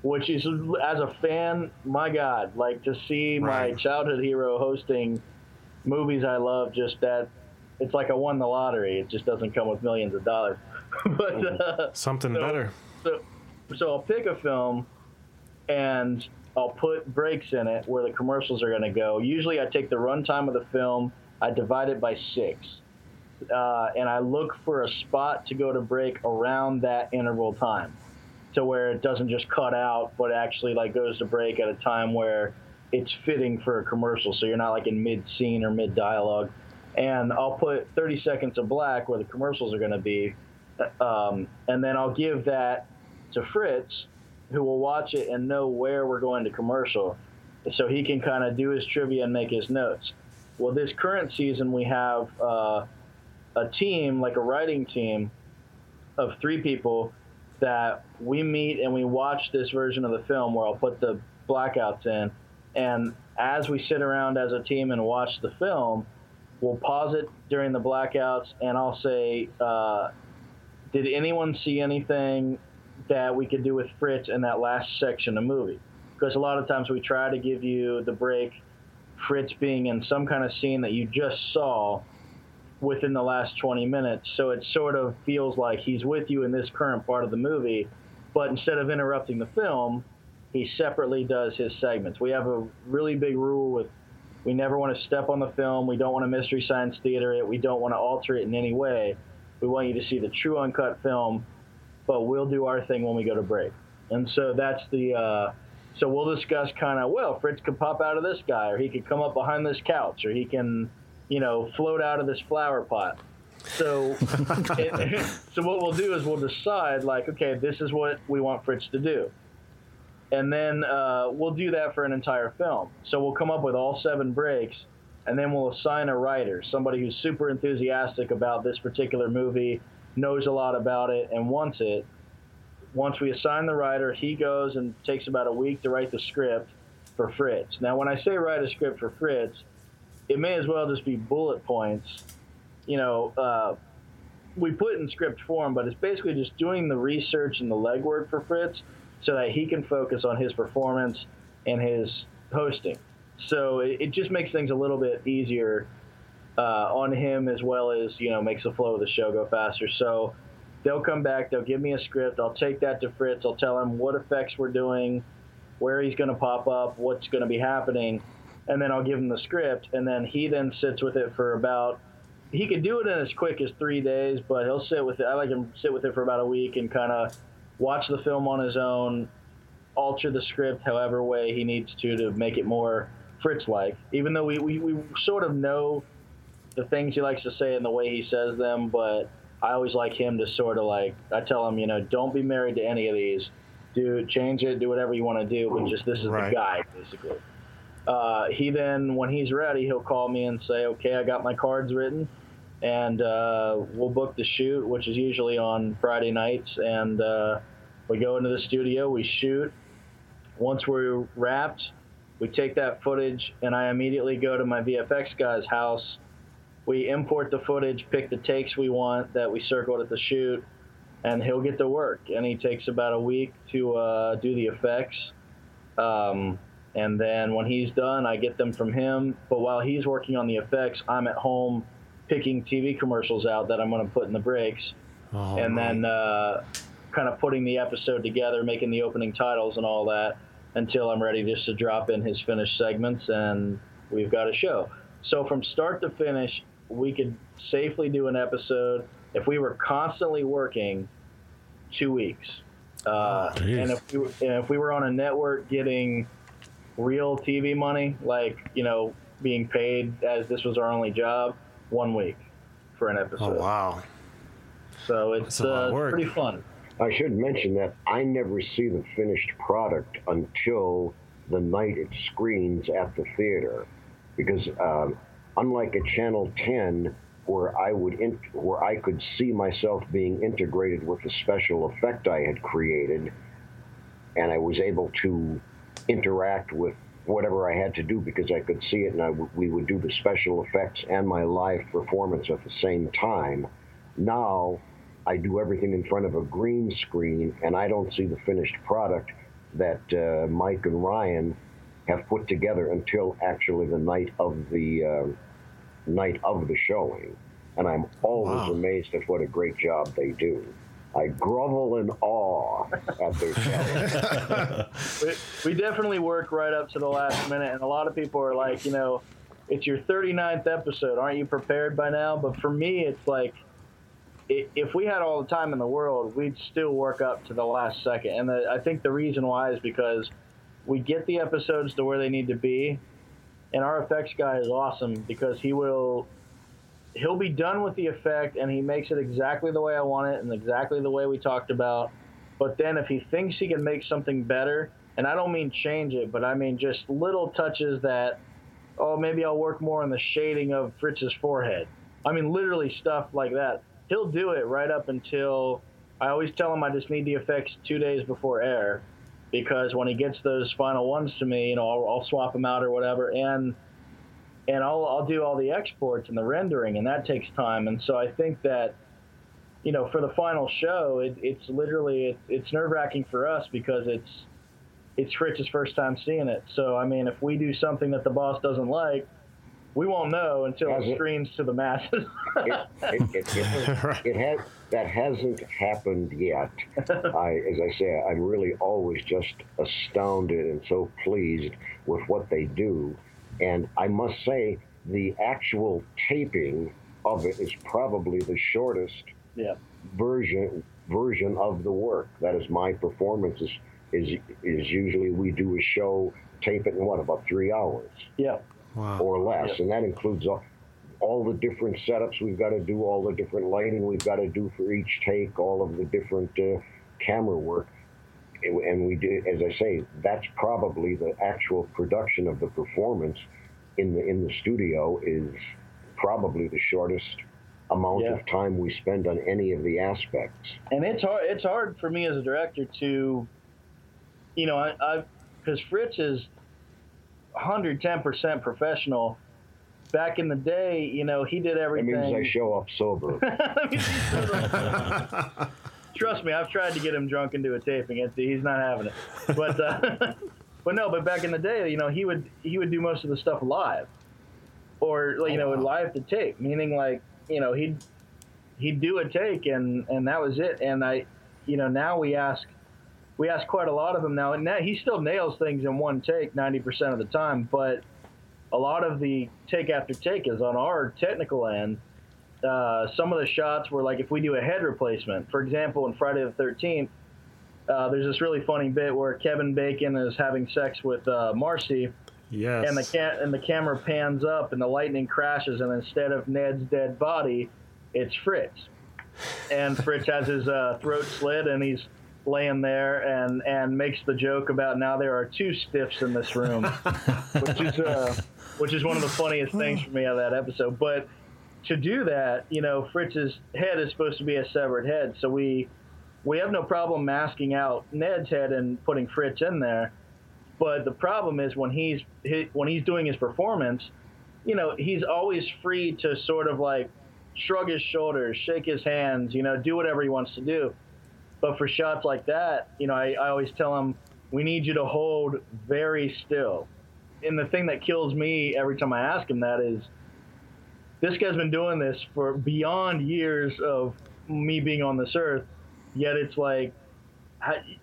Which is, as a fan, my God, like to see my childhood hero hosting movies I love, just that it's like I won the lottery. It just doesn't come with millions of dollars. but uh, Something So- better. so, so I'll pick a film and I'll put breaks in it where the commercials are going to go. Usually, I take the runtime of the film, I divide it by six, uh, and I look for a spot to go to break around that interval time, to where it doesn't just cut out, but actually like goes to break at a time where it's fitting for a commercial, so you're not like in mid scene or mid dialogue. And I'll put 30 seconds of black where the commercials are going to be, um, and then I'll give that to Fritz, who will watch it and know where we're going to commercial, so he can kind of do his trivia and make his notes. Well, this current season we have uh, a team, like a writing team, of three people that we meet and we watch this version of the film where I'll put the blackouts in. And as we sit around as a team and watch the film, we'll pause it during the blackouts and I'll say, uh, Did anyone see anything that we could do with Fritz in that last section of the movie? Because a lot of times we try to give you the break, Fritz being in some kind of scene that you just saw within the last 20 minutes. So it sort of feels like he's with you in this current part of the movie, but instead of interrupting the film, he separately does his segments. We have a really big rule with we never want to step on the film. We don't want to mystery science theater it. We don't want to alter it in any way. We want you to see the true uncut film, but we'll do our thing when we go to break. And so that's the. Uh, so we'll discuss kind of well, Fritz could pop out of this guy, or he could come up behind this couch, or he can you know, float out of this flower pot. So, it, so what we'll do is we'll decide like, okay, this is what we want Fritz to do, and then uh, we'll do that for an entire film. So we'll come up with all seven breaks, and then we'll assign a writer, somebody who's super enthusiastic about this particular movie, knows a lot about it, and wants it. Once we assign the writer, he goes and takes about a week to write the script for Fritz. Now, when I say write a script for Fritz, it may as well just be bullet points. You know, uh, we put in script form, but it's basically just doing the research and the legwork for Fritz so that he can focus on his performance and his hosting. So it, it just makes things a little bit easier uh, on him as well as, you know, makes the flow of the show go faster. So they'll come back, they'll give me a script, I'll take that to Fritz, I'll tell him what effects we're doing, where he's going to pop up, what's going to be happening and then I'll give him the script, and then he then sits with it for about. He could do it in as quick as three days, but he'll sit with it. I like him sit with it for about a week and kind of watch the film on his own, alter the script however way he needs to to make it more Fritz-like. Even though we, we, we sort of know the things he likes to say and the way he says them, but I always like him to sort of like I tell him, you know, don't be married to any of these. Do change it, do whatever you want to do, but just this is Right. the guide basically uh, he then, when he's ready, he'll call me and say, "Okay, I got my cards written, and uh, we'll book the shoot, which is usually on Friday nights." And uh, we go into the studio, we shoot. Once we're wrapped, we take that footage, and I immediately go to my VFX guy's house. We import the footage, pick the takes we want that we circled at the shoot, and he'll get to work. And he takes about a week to uh, do the effects. Um, and then when he's done, I get them from him. But while he's working on the effects, I'm at home picking TV commercials out that I'm going to put in the breaks, Oh, and then uh, kind of putting the episode together, making the opening titles and all that until I'm ready just to drop in his finished segments, and we've got a show. So from start to finish, we could safely do an episode if we were constantly working two weeks. Uh, Jeez. and if we, were- and if we were on a network getting real TV money, like you know, being paid as this was our only job, one week for an Oh episode. wow. So it's That's a lot of uh, pretty fun. I should mention that I never see the finished product until the night it screens at the theater, because um, unlike a Channel 10 where I would in, where I could see myself being integrated with the special effect I had created, and I was able to interact with whatever I had to do because I could see it, and we would do the special effects and my live performance at the same time. Now I do everything in front of a green screen, and I don't see the finished product that uh, Mike and Ryan have put together until actually the night of the uh, night of the showing. And I'm always Wow. amazed at what a great job they do. I grovel in awe at their talent. we, we definitely work right up to the last minute, and a lot of people are like, you know, it's your 39th episode. Aren't you prepared by now? But for me, it's like, i if we had all the time in the world, we'd still work up to the last second. And the, I think the reason why is because we get the episodes to where they need to be, and our effects guy is awesome because he will he'll be done with the effect and he makes it exactly the way I want it and exactly the way we talked about. But then if he thinks he can make something better, and I don't mean change it, but I mean just little touches that, oh, maybe I'll work more on the shading of Fritz's forehead. I mean, literally stuff like that. He'll do it right up until I always tell him I just need the effects two days before air because when he gets those final ones to me, you know, I'll, I'll swap them out or whatever. And and I'll, I'll do all the exports and the rendering, and that takes time. And so I think that, you know, for the final show, it, it's literally it, it's nerve wracking for us because it's it's Fritz's first time seeing it. So I mean, if we do something that the boss doesn't like, we won't know until Has it screens to the masses. it, it, it, it, it has that hasn't happened yet. I, as I say, I'm really always just astounded and so pleased with what they do, and I must say the actual taping of it is probably the shortest yeah, version version of the work. That is my performance. Is is, is usually we do a show, tape it in what about three hours yeah, or less, Yeah. and that includes all, all the different setups we've got to do, all the different lighting we've got to do for each take, all of the different uh, camera work. And and we do, as I say, that's probably the actual production of the performance in the in the studio is probably the shortest amount Yeah. of time we spend on any of the aspects. and it's hard. It's hard for me as a director to, you know, I, I because Fritz is 110 percent professional. Back in the day, you know, he did That everything. means I show up sober. Trust me, I've tried to get him drunk into a taping. It's, he's not having it. But uh, but no, but back in the day, you know, he would he would do most of the stuff live, or like, you know, live to tape, meaning like you know he'd he'd do a take and and that was it. And I, you know, now we ask we ask quite a lot of him now, and now he still nails things in one take ninety percent of the time, but a lot of the take after take is on our technical end uh, some of the shots were like if we do a head replacement. For example, in Friday the 13th, uh, there's this really funny bit where Kevin Bacon is having sex with uh, Marcy, Yes. and the ca- and the camera pans up, and the lightning crashes, and instead of Ned's dead body, it's Fritz, and Fritz has his uh, throat slit, and he's laying there, and and makes the joke about now there are two stiffs in this room, which is uh, which is one of the funniest things for me out of that episode. But to do that, you know, Fritz's head is supposed to be a severed head, so we we have no problem masking out Ned's head and putting Fritz in there. But the problem is when he's he, when he's doing his performance, you know, he's always free to sort of like shrug his shoulders, shake his hands, you know, do whatever he wants to do. But for shots like that, you know, I, I always tell him, we need you to hold very still. And the thing that kills me every time I ask him that is, this guy's been doing this for beyond years of me being on this earth. Yet it's like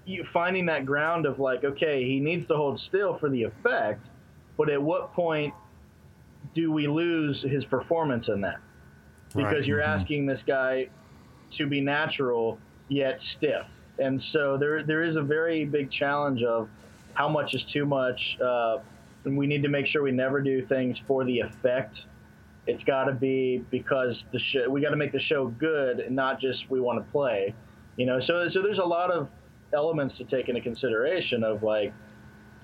you finding that ground of like, okay, he needs to hold still for the effect, but at what point do we lose his performance in that? Because Right. you're mm-hmm. asking this guy to be natural yet stiff, and so there there is a very big challenge of how much is too much. Uh, and we need to make sure we never do things for the effect. It's got to be because the show we got to make the show good, and not just we want to play. You know, so so there's a lot of elements to take into consideration of like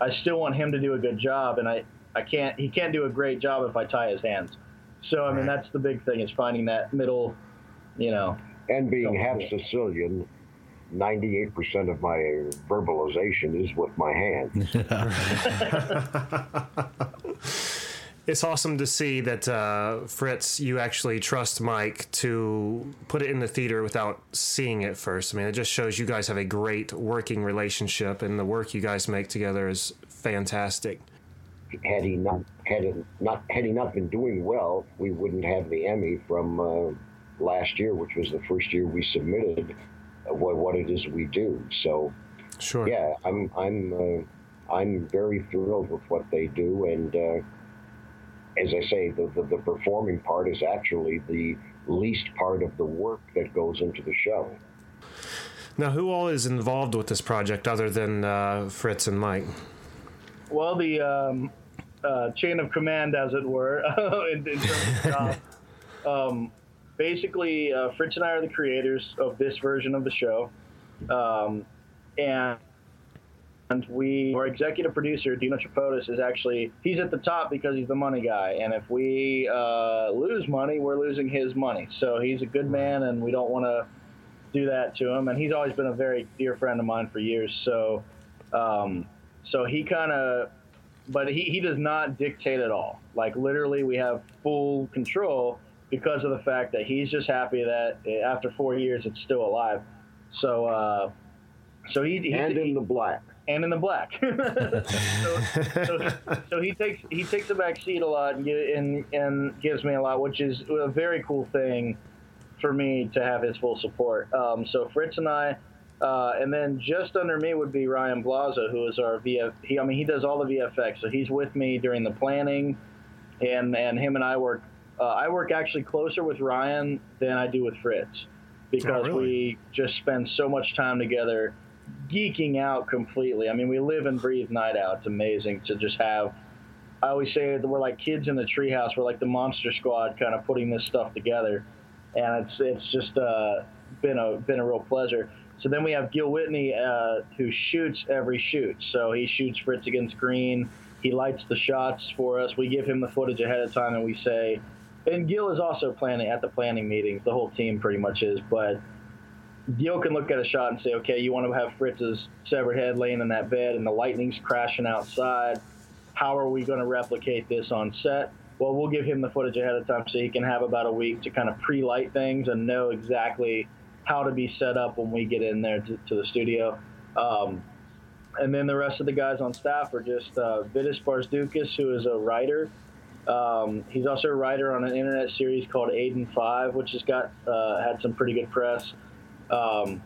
I still want him to do a good job, and I I can't he can't do a great job if I tie his hands. So I mean that's the big thing is finding that middle, you know. And being half. Sicilian, 98% of my verbalization is with my hands. It's awesome to see that uh, Fritz, you actually trust Mike to put it in the theater without seeing it first. I mean, it just shows you guys have a great working relationship, and the work you guys make together is fantastic. had he not had it not had he not been doing well, we wouldn't have the Emmy from uh, last year, which was the first year we submitted uh, what, what it is we do. So Sure. yeah, I'm I'm uh, I'm very thrilled with what they do, and uh, as I say, the, the the performing part is actually the least part of the work that goes into the show. Now, who all is involved with this project other than uh, Fritz and Mike? well, the um, uh, chain of command, as it were, in, in terms of job. um, basically, uh, Fritz and I are the creators of this version of the show, um, and and we our executive producer Dino Tripodis is actually he's at the top because he's the money guy, and if we uh, lose money, we're losing his money. So he's a good man, and we don't want to do that to him. And he's always been a very dear friend of mine for years. So um, so he kind of but he, he does not dictate at all. Like literally, we have full control because of the fact that he's just happy that after four years it's still alive. So, uh, so he, he and in he, the black. and in the black. so, so, so he takes he takes a back seat a lot and, and and gives me a lot, which is a very cool thing for me to have his full support. Um, so Fritz and I. Uh, and then just under me would be Ryan Blaza, who is our VF. He, I mean, he does all the VFX, so he's with me during the planning, and and him and I work. Uh, I work actually closer with Ryan than I do with Fritz, because really? we just spend so much time together, geeking out completely. I mean, we live and breathe Night Owl. It's amazing to just have. I always say that we're like kids in the treehouse. We're like the Monster Squad, kind of putting this stuff together, and it's it's just uh, been a been a real pleasure. So then we have Gil Whitney, uh, who shoots every shoot. So he shoots Fritz against Green. He lights the shots for us. We give him the footage ahead of time, and we say. And Gil is also planning at the planning meetings. The whole team pretty much is, but Gil can look at a shot and say, okay, you want to have Fritz's severed head laying in that bed, and the lightning's crashing outside. How are we going to replicate this on set? Well, we'll give him the footage ahead of time so he can have about a week to kind of pre-light things and know exactly how to be set up when we get in there to, to the studio. Um, and then the rest of the guys on staff are just uh, Vidas Barsdukis, who is a writer. Um, he's also a writer on an internet series called Aiden Five, which has got uh, had some pretty good press. Um,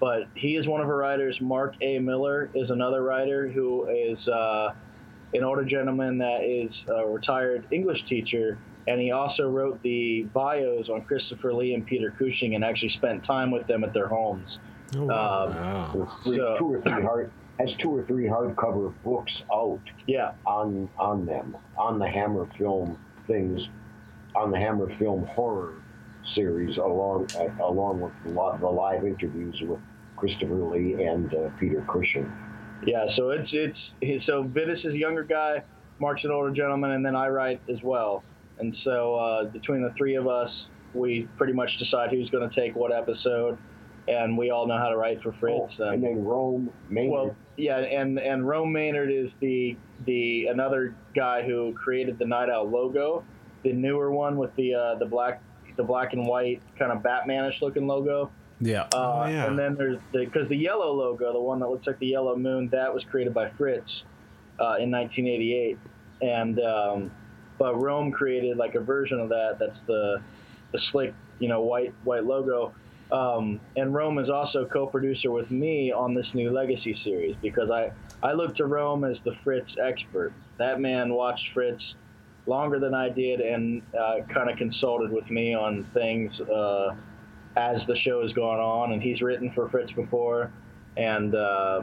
but he is one of her writers. Mark A. Miller is another writer who is uh, an older gentleman that is a retired English teacher, and he also wrote the bios on Christopher Lee and Peter Cushing, and actually spent time with them at their homes. Oh, Um, Wow. So- two or three hard has two or three hardcover books out yeah, on on them on the Hammer Film things on the Hammer Film horror series along uh, along with the, the live interviews with Christopher Lee and uh, Peter Cushing. Yeah, so it's it's so Vidas is a younger guy, Mark's an older gentleman, and then I write as well. And so uh, between the three of us, we pretty much decide who's going to take what episode, and we all know how to write for Fritz. Oh, and then Rome Maynard. well, yeah, and and Rome Maynard is the the another guy who created the Night Owl logo, the newer one with the uh, the black the black and white kind of Batmanish looking logo. Yeah. Uh, Oh, yeah. And then there's the because the yellow logo, the one that looks like the yellow moon, that was created by Fritz uh, in 1988, and um, but Rome created like a version of that. That's the the slick, you know, white white logo. Um, and Rome is also co-producer with me on this new Legacy series because I I look to Rome as the Fritz expert. That man watched Fritz longer than I did and uh, kind of consulted with me on things. Uh, as the show has gone on, and he's written for Fritz before, and uh,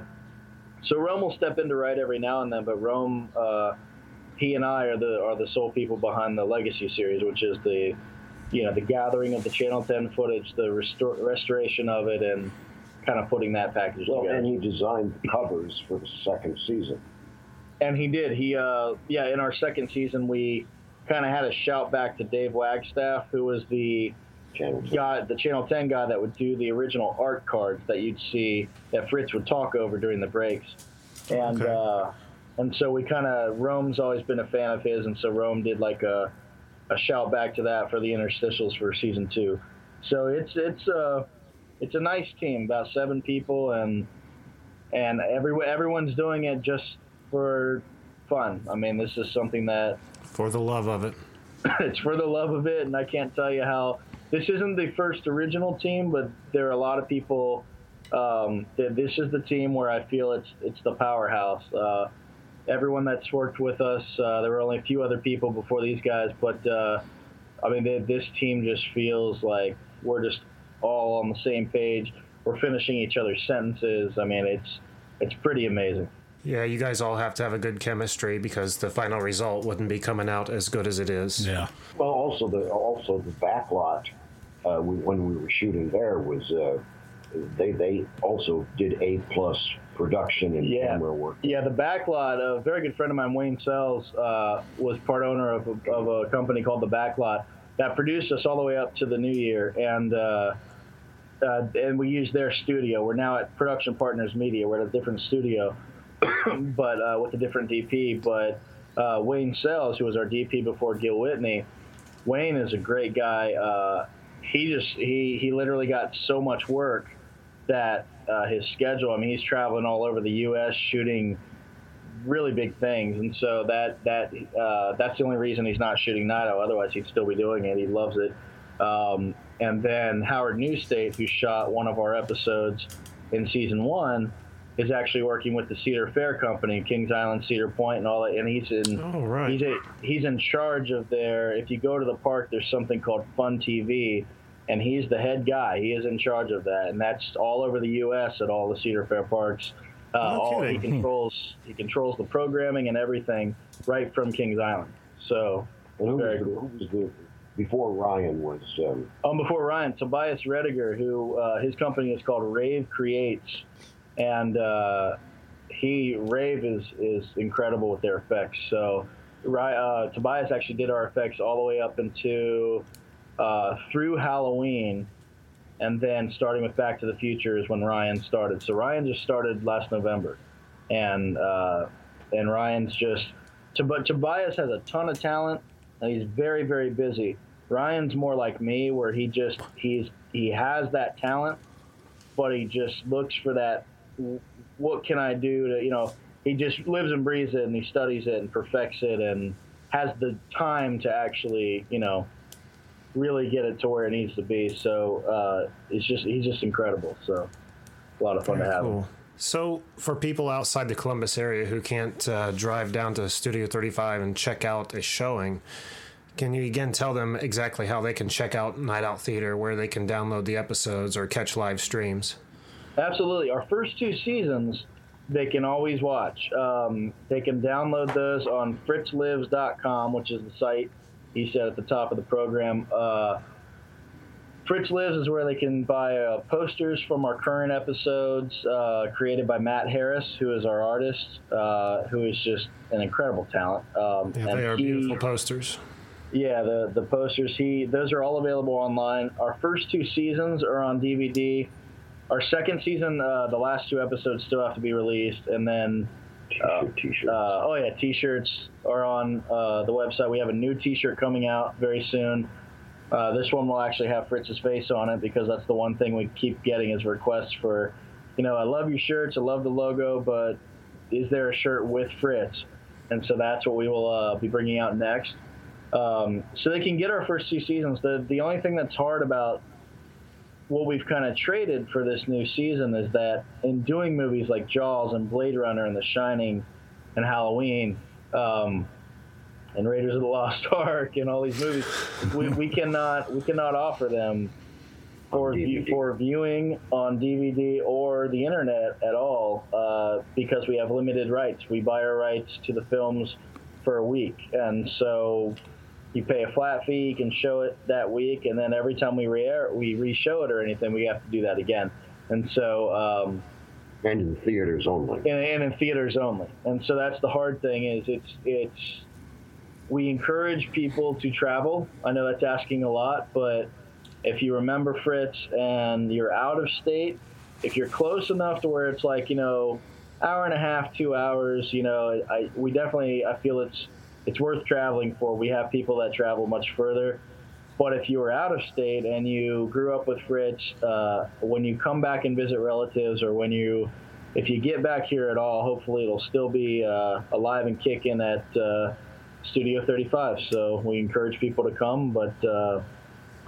so Rome will step in to write every now and then. But Rome, uh, he and I are the are the sole people behind the Legacy series, which is the you know the gathering of the Channel 10 footage, the restor- restoration of it, and kind of putting that package well, together. and he designed the covers for the second season. And he did. He, uh, yeah, in our second season, we kind of had a shout back to Dave Wagstaff, who was the Channel 10. guy, the Channel 10 guy that would do the original art cards that you'd see that Fritz would talk over during the breaks. And, Okay. uh, and so we kind of, Rome's always been a fan of his, and so Rome did like a, a shout back to that for the interstitials for season two. So it's, it's, uh, it's a nice team, about seven people, and, and every, everyone's doing it just for fun. I mean, this is something that For the love of it. it's for the love of it, and I can't tell you how. This isn't the first original team, but there are a lot of people. Um, that this is the team where I feel it's it's the powerhouse. Uh, everyone that's worked with us, uh, there were only a few other people before these guys, but uh, I mean, they, this team just feels like we're just all on the same page. We're finishing each other's sentences. I mean, it's it's pretty amazing. Yeah, you guys all have to have a good chemistry because the final result wouldn't be coming out as good as it is. Yeah. Well, also the also the backlot uh, we, when we were shooting there was uh, they they also did A plus production and Yeah. camera work. Yeah, the backlot. A very good friend of mine, Wayne Sells, uh, was part owner of a, of a company called the Backlot that produced us all the way up to the new year, and uh, uh, and we used their studio. We're now at Production Partners Media. We're at a different studio, but uh, with a different DP. But uh, Wayne Sells, who was our DP before Gil Whitney, Wayne is a great guy. Uh, he just he he literally got so much work that uh, his schedule. I mean, he's traveling all over the U.S. shooting really big things, and so that that uh, that's the only reason he's not shooting Owl. Otherwise, he'd still be doing it. He loves it. Um, and then Howard Newstate, who shot one of our episodes in season one, is actually working with the Cedar Fair Company, Kings Island, Cedar Point, and all that. And he's in Oh, right. he's a, he's in charge of their. If you go to the park, there's something called Fun TV, and he's the head guy. He is in charge of that, and that's all over the U.S. at all the Cedar Fair parks. Uh, No all, he controls he controls the programming and everything right from Kings Island. So And who, Very was, the- who was the before Ryan was um, Um, before Ryan, Tobias Rediger, who uh, his company is called Rave Creates, and uh, he Rave is is incredible with their effects. So Ry- uh, Tobias actually did our effects all the way up into uh, through Halloween, and then starting with Back to the Future is when Ryan started. So Ryan just started last November, and uh, and Ryan's just. Tob- Tobias has a ton of talent, and he's very very busy. Ryan's more like me, where he just he's he has that talent, but he just looks for that. What can I do to you know? He just lives and breathes it, and he studies it and perfects it, and has the time to actually you know really get it to where it needs to be. So uh, it's just he's just incredible. So a lot of fun to have. him. Cool. So, for people outside the Columbus area who can't uh, drive down to Studio 35 and check out a showing, can you again tell them exactly how they can check out Night Owl Theater, where they can download the episodes or catch live streams? Absolutely. Our first two seasons, they can always watch. Um, they can download those on fritzlives.com, which is the site he said at the top of the program. Uh, Fritz Lives is where they can buy uh, posters from our current episodes, uh, created by Matt Harris, who is our artist, uh, who is just an incredible talent. Um, Yeah, and they are he- beautiful posters. yeah, the the posters. He those are all available online. Our first two seasons are on DVD. Our second season, uh, the last two episodes still have to be released, and then t-shirt, t-shirts. uh, oh yeah, T-shirts are on uh, the website. We have a new T-shirt coming out very soon. Uh, this one will actually have Fritz's face on it because that's the one thing we keep getting is requests for. You know, I love your shirts, I love the logo, but is there a shirt with Fritz? And so that's what we will uh, be bringing out next. Um, so they can get our first two seasons. The the only thing that's hard about what we've kind of traded for this new season is that in doing movies like Jaws and Blade Runner and The Shining and Halloween um, and Raiders of the Lost Ark and all these movies, we, we cannot we cannot offer them for view, for viewing on DVD or the internet at all uh, because we have limited rights. We buy our rights to the films for a week, and so you pay a flat fee. You can show it that week, and then every time we re we re-show it or anything, we have to do that again. And so, um, and in theaters only. and, and in theaters only. And so that's the hard thing is it's it's we encourage people to travel. I know that's asking a lot, but if you remember Fritz and you're out of state, if you're close enough to where it's like you know hour and a half, two hours, you know, I we definitely I feel it's it's worth traveling for. We have people that travel much further. But if you were out of state and you grew up with Fritz, uh, when you come back and visit relatives, or when you, if you get back here at all, hopefully it'll still be uh, alive and kicking at uh, Studio 35. So we encourage people to come, but uh,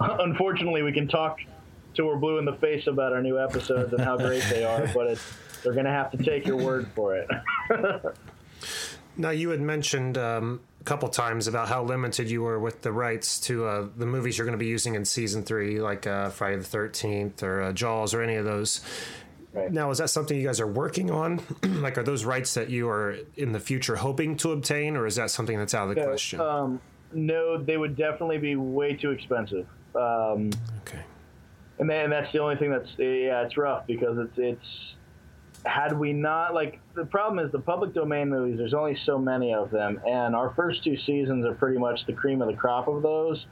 unfortunately we can talk till we're blue in the face about our new episodes and how great they are, but it's, they're going to have to take your word for it. Now, you had mentioned um, a couple times about how limited you were with the rights to uh, the movies you're going to be using in season three, like uh, Friday the 13th or uh, Jaws or any of those. Right. Now, is that something you guys are working on? like, are those rights that you are in the future hoping to obtain, or is that something that's out of the No, question? Um, no, they would definitely be way too expensive. Um, okay. and then that's the only thing that's yeah, it's rough because it's it's had we not like the problem is the public domain movies. There's only so many of them, and our first two seasons are pretty much the cream of the crop of those.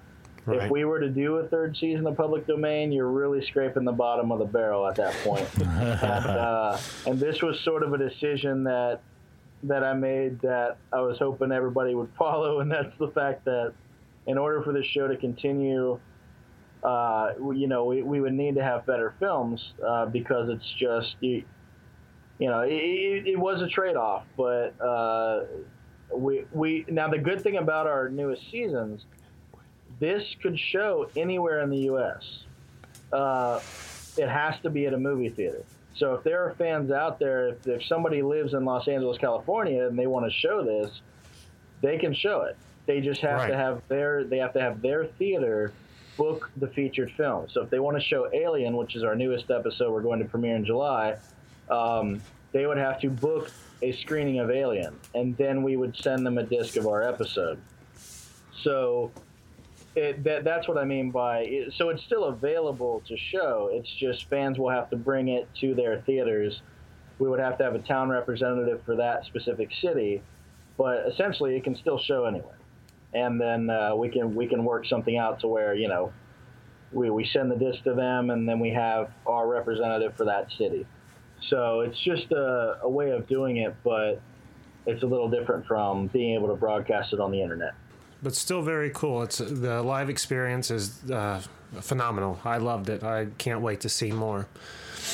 Right. If we were to do a third season of public domain, you're really scraping the bottom of the barrel at that point. and, uh, and this was sort of a decision that that I made that I was hoping everybody would follow, and that's the fact that in order for this show to continue, uh, you know, we, we would need to have better films uh, because it's just you, you know, it, it, was a trade off, but uh, we we now the good thing about our newest seasons, this could show anywhere in the U.S. Uh, it has to be at a movie theater. So if there are fans out there, if, if somebody lives in Los Angeles, California, and they want to show this, they can show it. They just have Right. to have their they have to have their theater book the featured film. So if they want to show Alien, which is our newest episode, we're going to premiere in July. Um, they would have to book a screening of Alien, and then we would send them a disc of our episode. So it, that, that's what I mean by it, so it's still available to show. It's just fans will have to bring it to their theaters. We would have to have a town representative for that specific city, but essentially it can still show anywhere. And then uh, we can we can work something out to where you know we, we send the disc to them, and then we have our representative for that city. So it's just a, a way of doing it, but it's a little different from being able to broadcast it on the internet. but still very cool. It's the live experience is uh, phenomenal. I loved it. I can't wait to see more.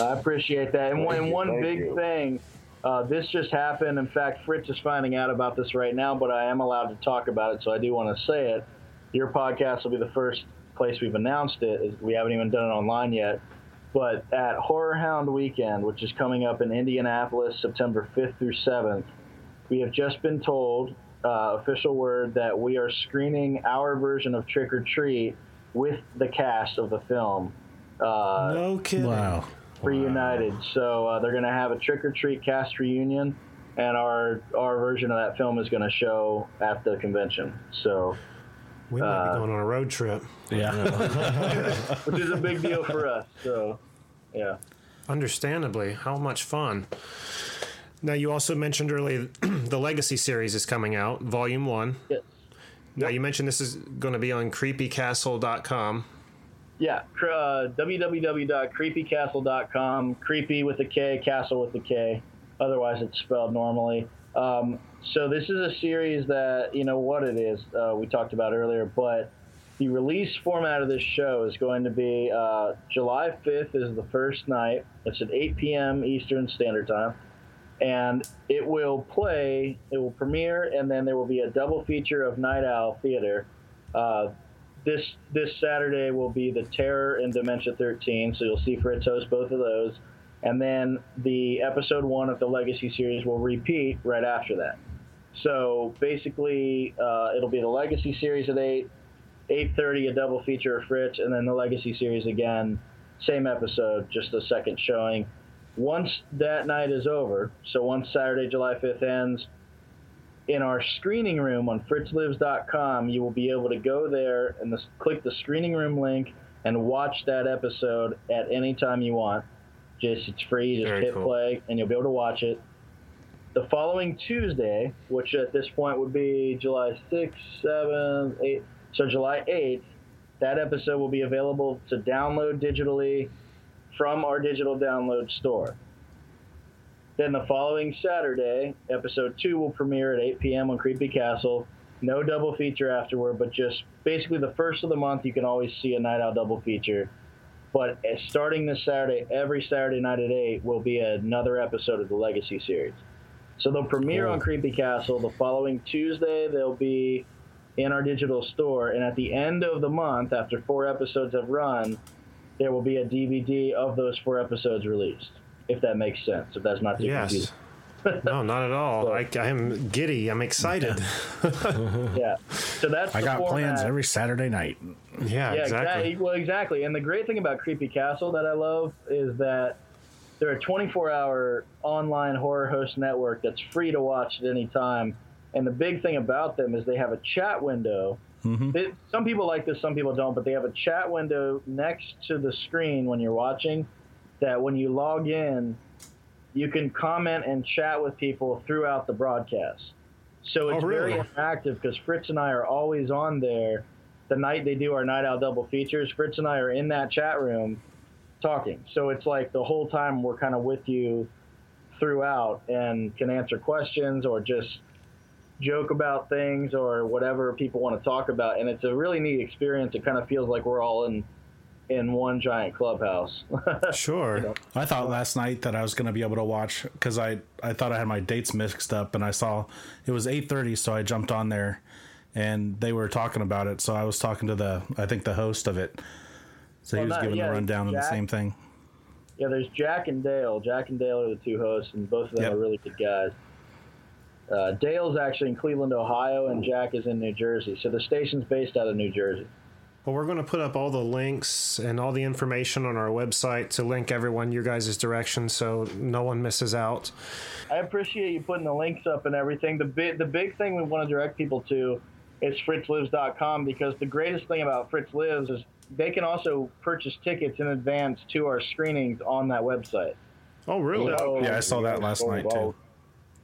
I appreciate that. And one, and one thank big you. thing, uh, this just happened. In fact, Fritz is finding out about this right now, but I am allowed to talk about it, so I do want to say it. Your podcast will be the first place we've announced it. We haven't even done it online yet. But at HorrorHound Weekend, which is coming up in Indianapolis, September 5th through 7th, we have just been told, uh, official word, that we are screening our version of Trick or Treat with the cast of the film. Uh, No kidding. Wow. reunited. So uh, they're going to have a trick or treat cast reunion, and our our version of that film is going to show at the convention. So, We might Uh, be going on a road trip. Yeah. which is a big deal for us. So, yeah. Understandably, how much fun. Now, you also mentioned earlier the Legacy series is coming out, Volume 1. Yes. Now, you mentioned this is going to be on kreepykastle.com. Yeah, cr- uh, www.kreepykastle.com. Creepy with a K, castle with a K. Otherwise, it's spelled normally. Um, so this is a series that you know what it is. Uh, we talked about earlier, but the release format of this show is going to be uh, July 5th is the first night. It's at 8 p.m. Eastern Standard Time, and it will play. It will premiere, and then there will be a double feature of Night Owl Theater. Uh, this this Saturday will be the Terror and Dementia 13, so you'll see Fritz host both of those, and then the episode one of the Legacy series will repeat right after that. So basically, uh, it'll be the Legacy series at eight, 8:30 a double feature of Fritz, and then the Legacy series again, same episode, just a second showing. Once that night is over, so once Saturday, July 5th ends, in our screening room on fritzlives.com, you will be able to go there and this, click the screening room link and watch that episode at any time you want. Just it's free. Just Very hit cool. play and you'll be able to watch it. The following Tuesday, which at this point would be July 6th, 7th, 8th, so July 8th, that episode will be available to download digitally from our digital download store. Then the following Saturday, episode two will premiere at 8 p.m. on Kreepy Kastle. No double feature afterward, but just basically the first of the month, you can always see a Night Owl double feature. But starting this Saturday, every Saturday night at 8 will be another episode of the Legacy series. So they'll premiere on Kreepy Kastle. The following Tuesday, they'll be in our digital store. And at the end of the month, after four episodes have run, there will be a DVD of those four episodes released, if that makes sense, if that's not too Yes. confusing. no, not at all. I, I am giddy. I'm excited. Yeah. So that's I got format. plans every Saturday night. Yeah, Yeah, exactly. Well, exactly. And the great thing about Kreepy Kastle that I love is that they're a 24-hour online horror host network that's free to watch at any time. And the big thing about them is they have a chat window. Mm-hmm. They- some people like this, some people don't, but they have a chat window next to the screen when you're watching. That when you log in, you can comment and chat with people throughout the broadcast. So oh, it's Oh, really? very interactive because Fritz and I are always on there. The night they do our Night Owl double features, Fritz and I are in that chat room talking. So it's like the whole time we're kind of with you throughout and can answer questions or just joke about things or whatever people want to talk about. And it's a really neat experience. It kind of feels like we're all in in one giant clubhouse. Sure. I thought last night that I was going to be able to watch because I I thought I had my dates mixed up and I saw it was eight thirty, so I jumped on there, and they were talking about it. So I was talking to the I think the host of it, so he was not- giving yeah, the rundown of the same thing. Yeah, there's Jack and Dale. Jack and Dale are the two hosts, and both of them Yep. are really good guys. Uh, Dale's actually in Cleveland, Ohio, and Jack is in New Jersey. So the station's based out of New Jersey. Well, we're going to put up all the links and all the information on our website to link everyone your guys' direction so no one misses out. I appreciate you putting the links up and everything. The big, the big thing we want to direct people to is fritzlives.com because the greatest thing about Fritz Lives is they can also purchase tickets in advance to our screenings on that website. Oh, really? So, Yeah, I saw that last sold night, too. out.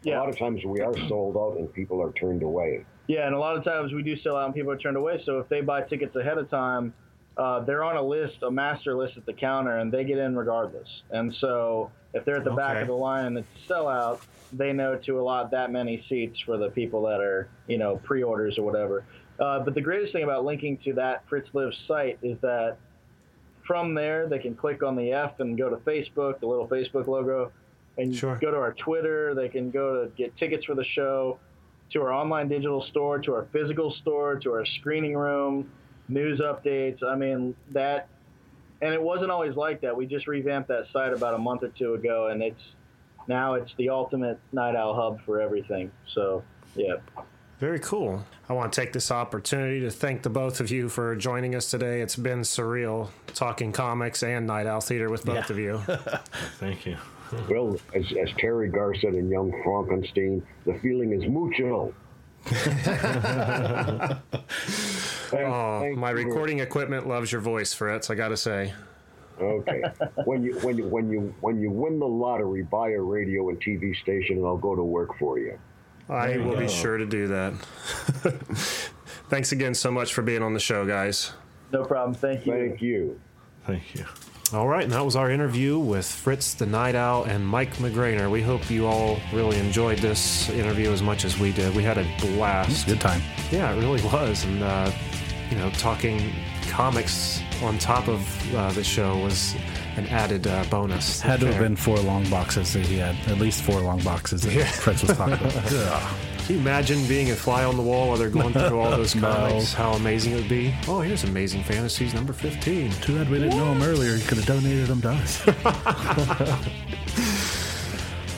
A lot of times we are sold out and people are turned away. Yeah, and a lot of times we do sell out and people are turned away. So if they buy tickets ahead of time, uh, they're on a list, a master list at the counter, and they get in regardless. And so if they're at the back of the line and it's a sellout, they know to allot that many seats for the people that are, you know, pre-orders or whatever. Uh, but the greatest thing about linking to that Fritz Live site is that from there they can click on the F and go to Facebook, the little Facebook logo, and Sure. go to our Twitter. They can go to get tickets for the show, to our online digital store, to our physical store, to our screening room, news updates. I mean that, and it wasn't always like that. We just revamped that site about a month or two ago, and it's now it's the ultimate night owl hub for everything. So yeah. Very cool. I want to take this opportunity to thank the both of you for joining us today. It's been surreal talking comics and Night Owl Theater with both of you. Thank you. Well, as, as Teri Garr said in Young Frankenstein, the feeling is mucho. Oh, Thank my you. recording equipment loves your voice, Fritz. I got to say. Okay. when you when you when you when you win the lottery, buy a radio and TV station, and I'll go to work for you. I will be sure to do that. Thanks again so much for being on the show, guys. No problem. Thank you. Thank you. Thank you. All right, and that was our interview with Fritz the Night Owl and Mike McGrainer. We hope you all really enjoyed this interview as much as we did. We had a blast. A Good time. Yeah, it really was. And, uh, you know, talking comics on top of uh, the show was an added uh, bonus. Had to have been four long boxes that he had. At least four long boxes that Fritz was talking about. Can you imagine being a fly on the wall while they're going through all those comics? How amazing it would be. Oh, here's Amazing Fantasies number 15. Too bad we didn't know him earlier. He could have donated them to us.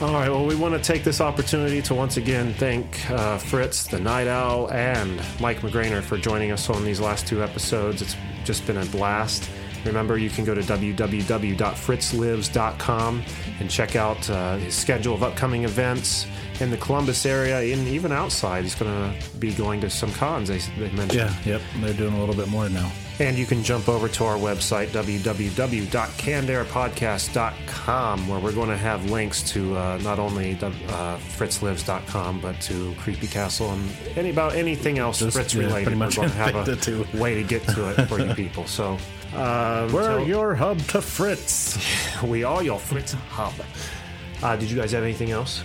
All right, well, we want to take this opportunity to once again thank uh, Fritz, the Night Owl, and Mike McGrainer for joining us on these last two episodes. It's just been a blast. Remember, you can go to www.fritzlives.com and check out uh, his schedule of upcoming events in the Columbus area and even outside. He's going to be going to some cons, they, they mentioned. yeah, yep. They're doing a little bit more now. And you can jump over to our website, www.candairpodcast.com, where we're going to have links to uh, not only uh, fritzlives.com, but to Kreepy Kastle and any, about anything else Just, Fritz yeah, related. much we're going to have a to- way to get to it for you people. So, uh, We're so your hub to Fritz. we are your Fritz hub. Uh, did you guys have anything else?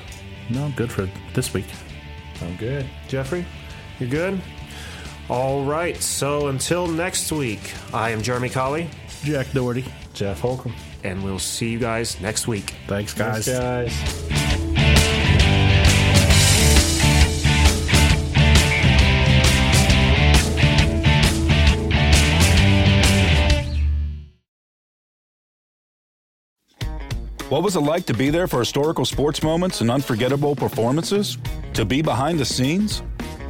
No, I'm good for this week. I'm good. Jeffrey, You're good? All right, so until next week, I am Jeremy Colley, Jack Doherty. Jeff Holcomb. and we'll see you guys next week. Thanks, guys. Thanks, guys. What was it like to be there for historical sports moments and unforgettable performances? To be behind the scenes?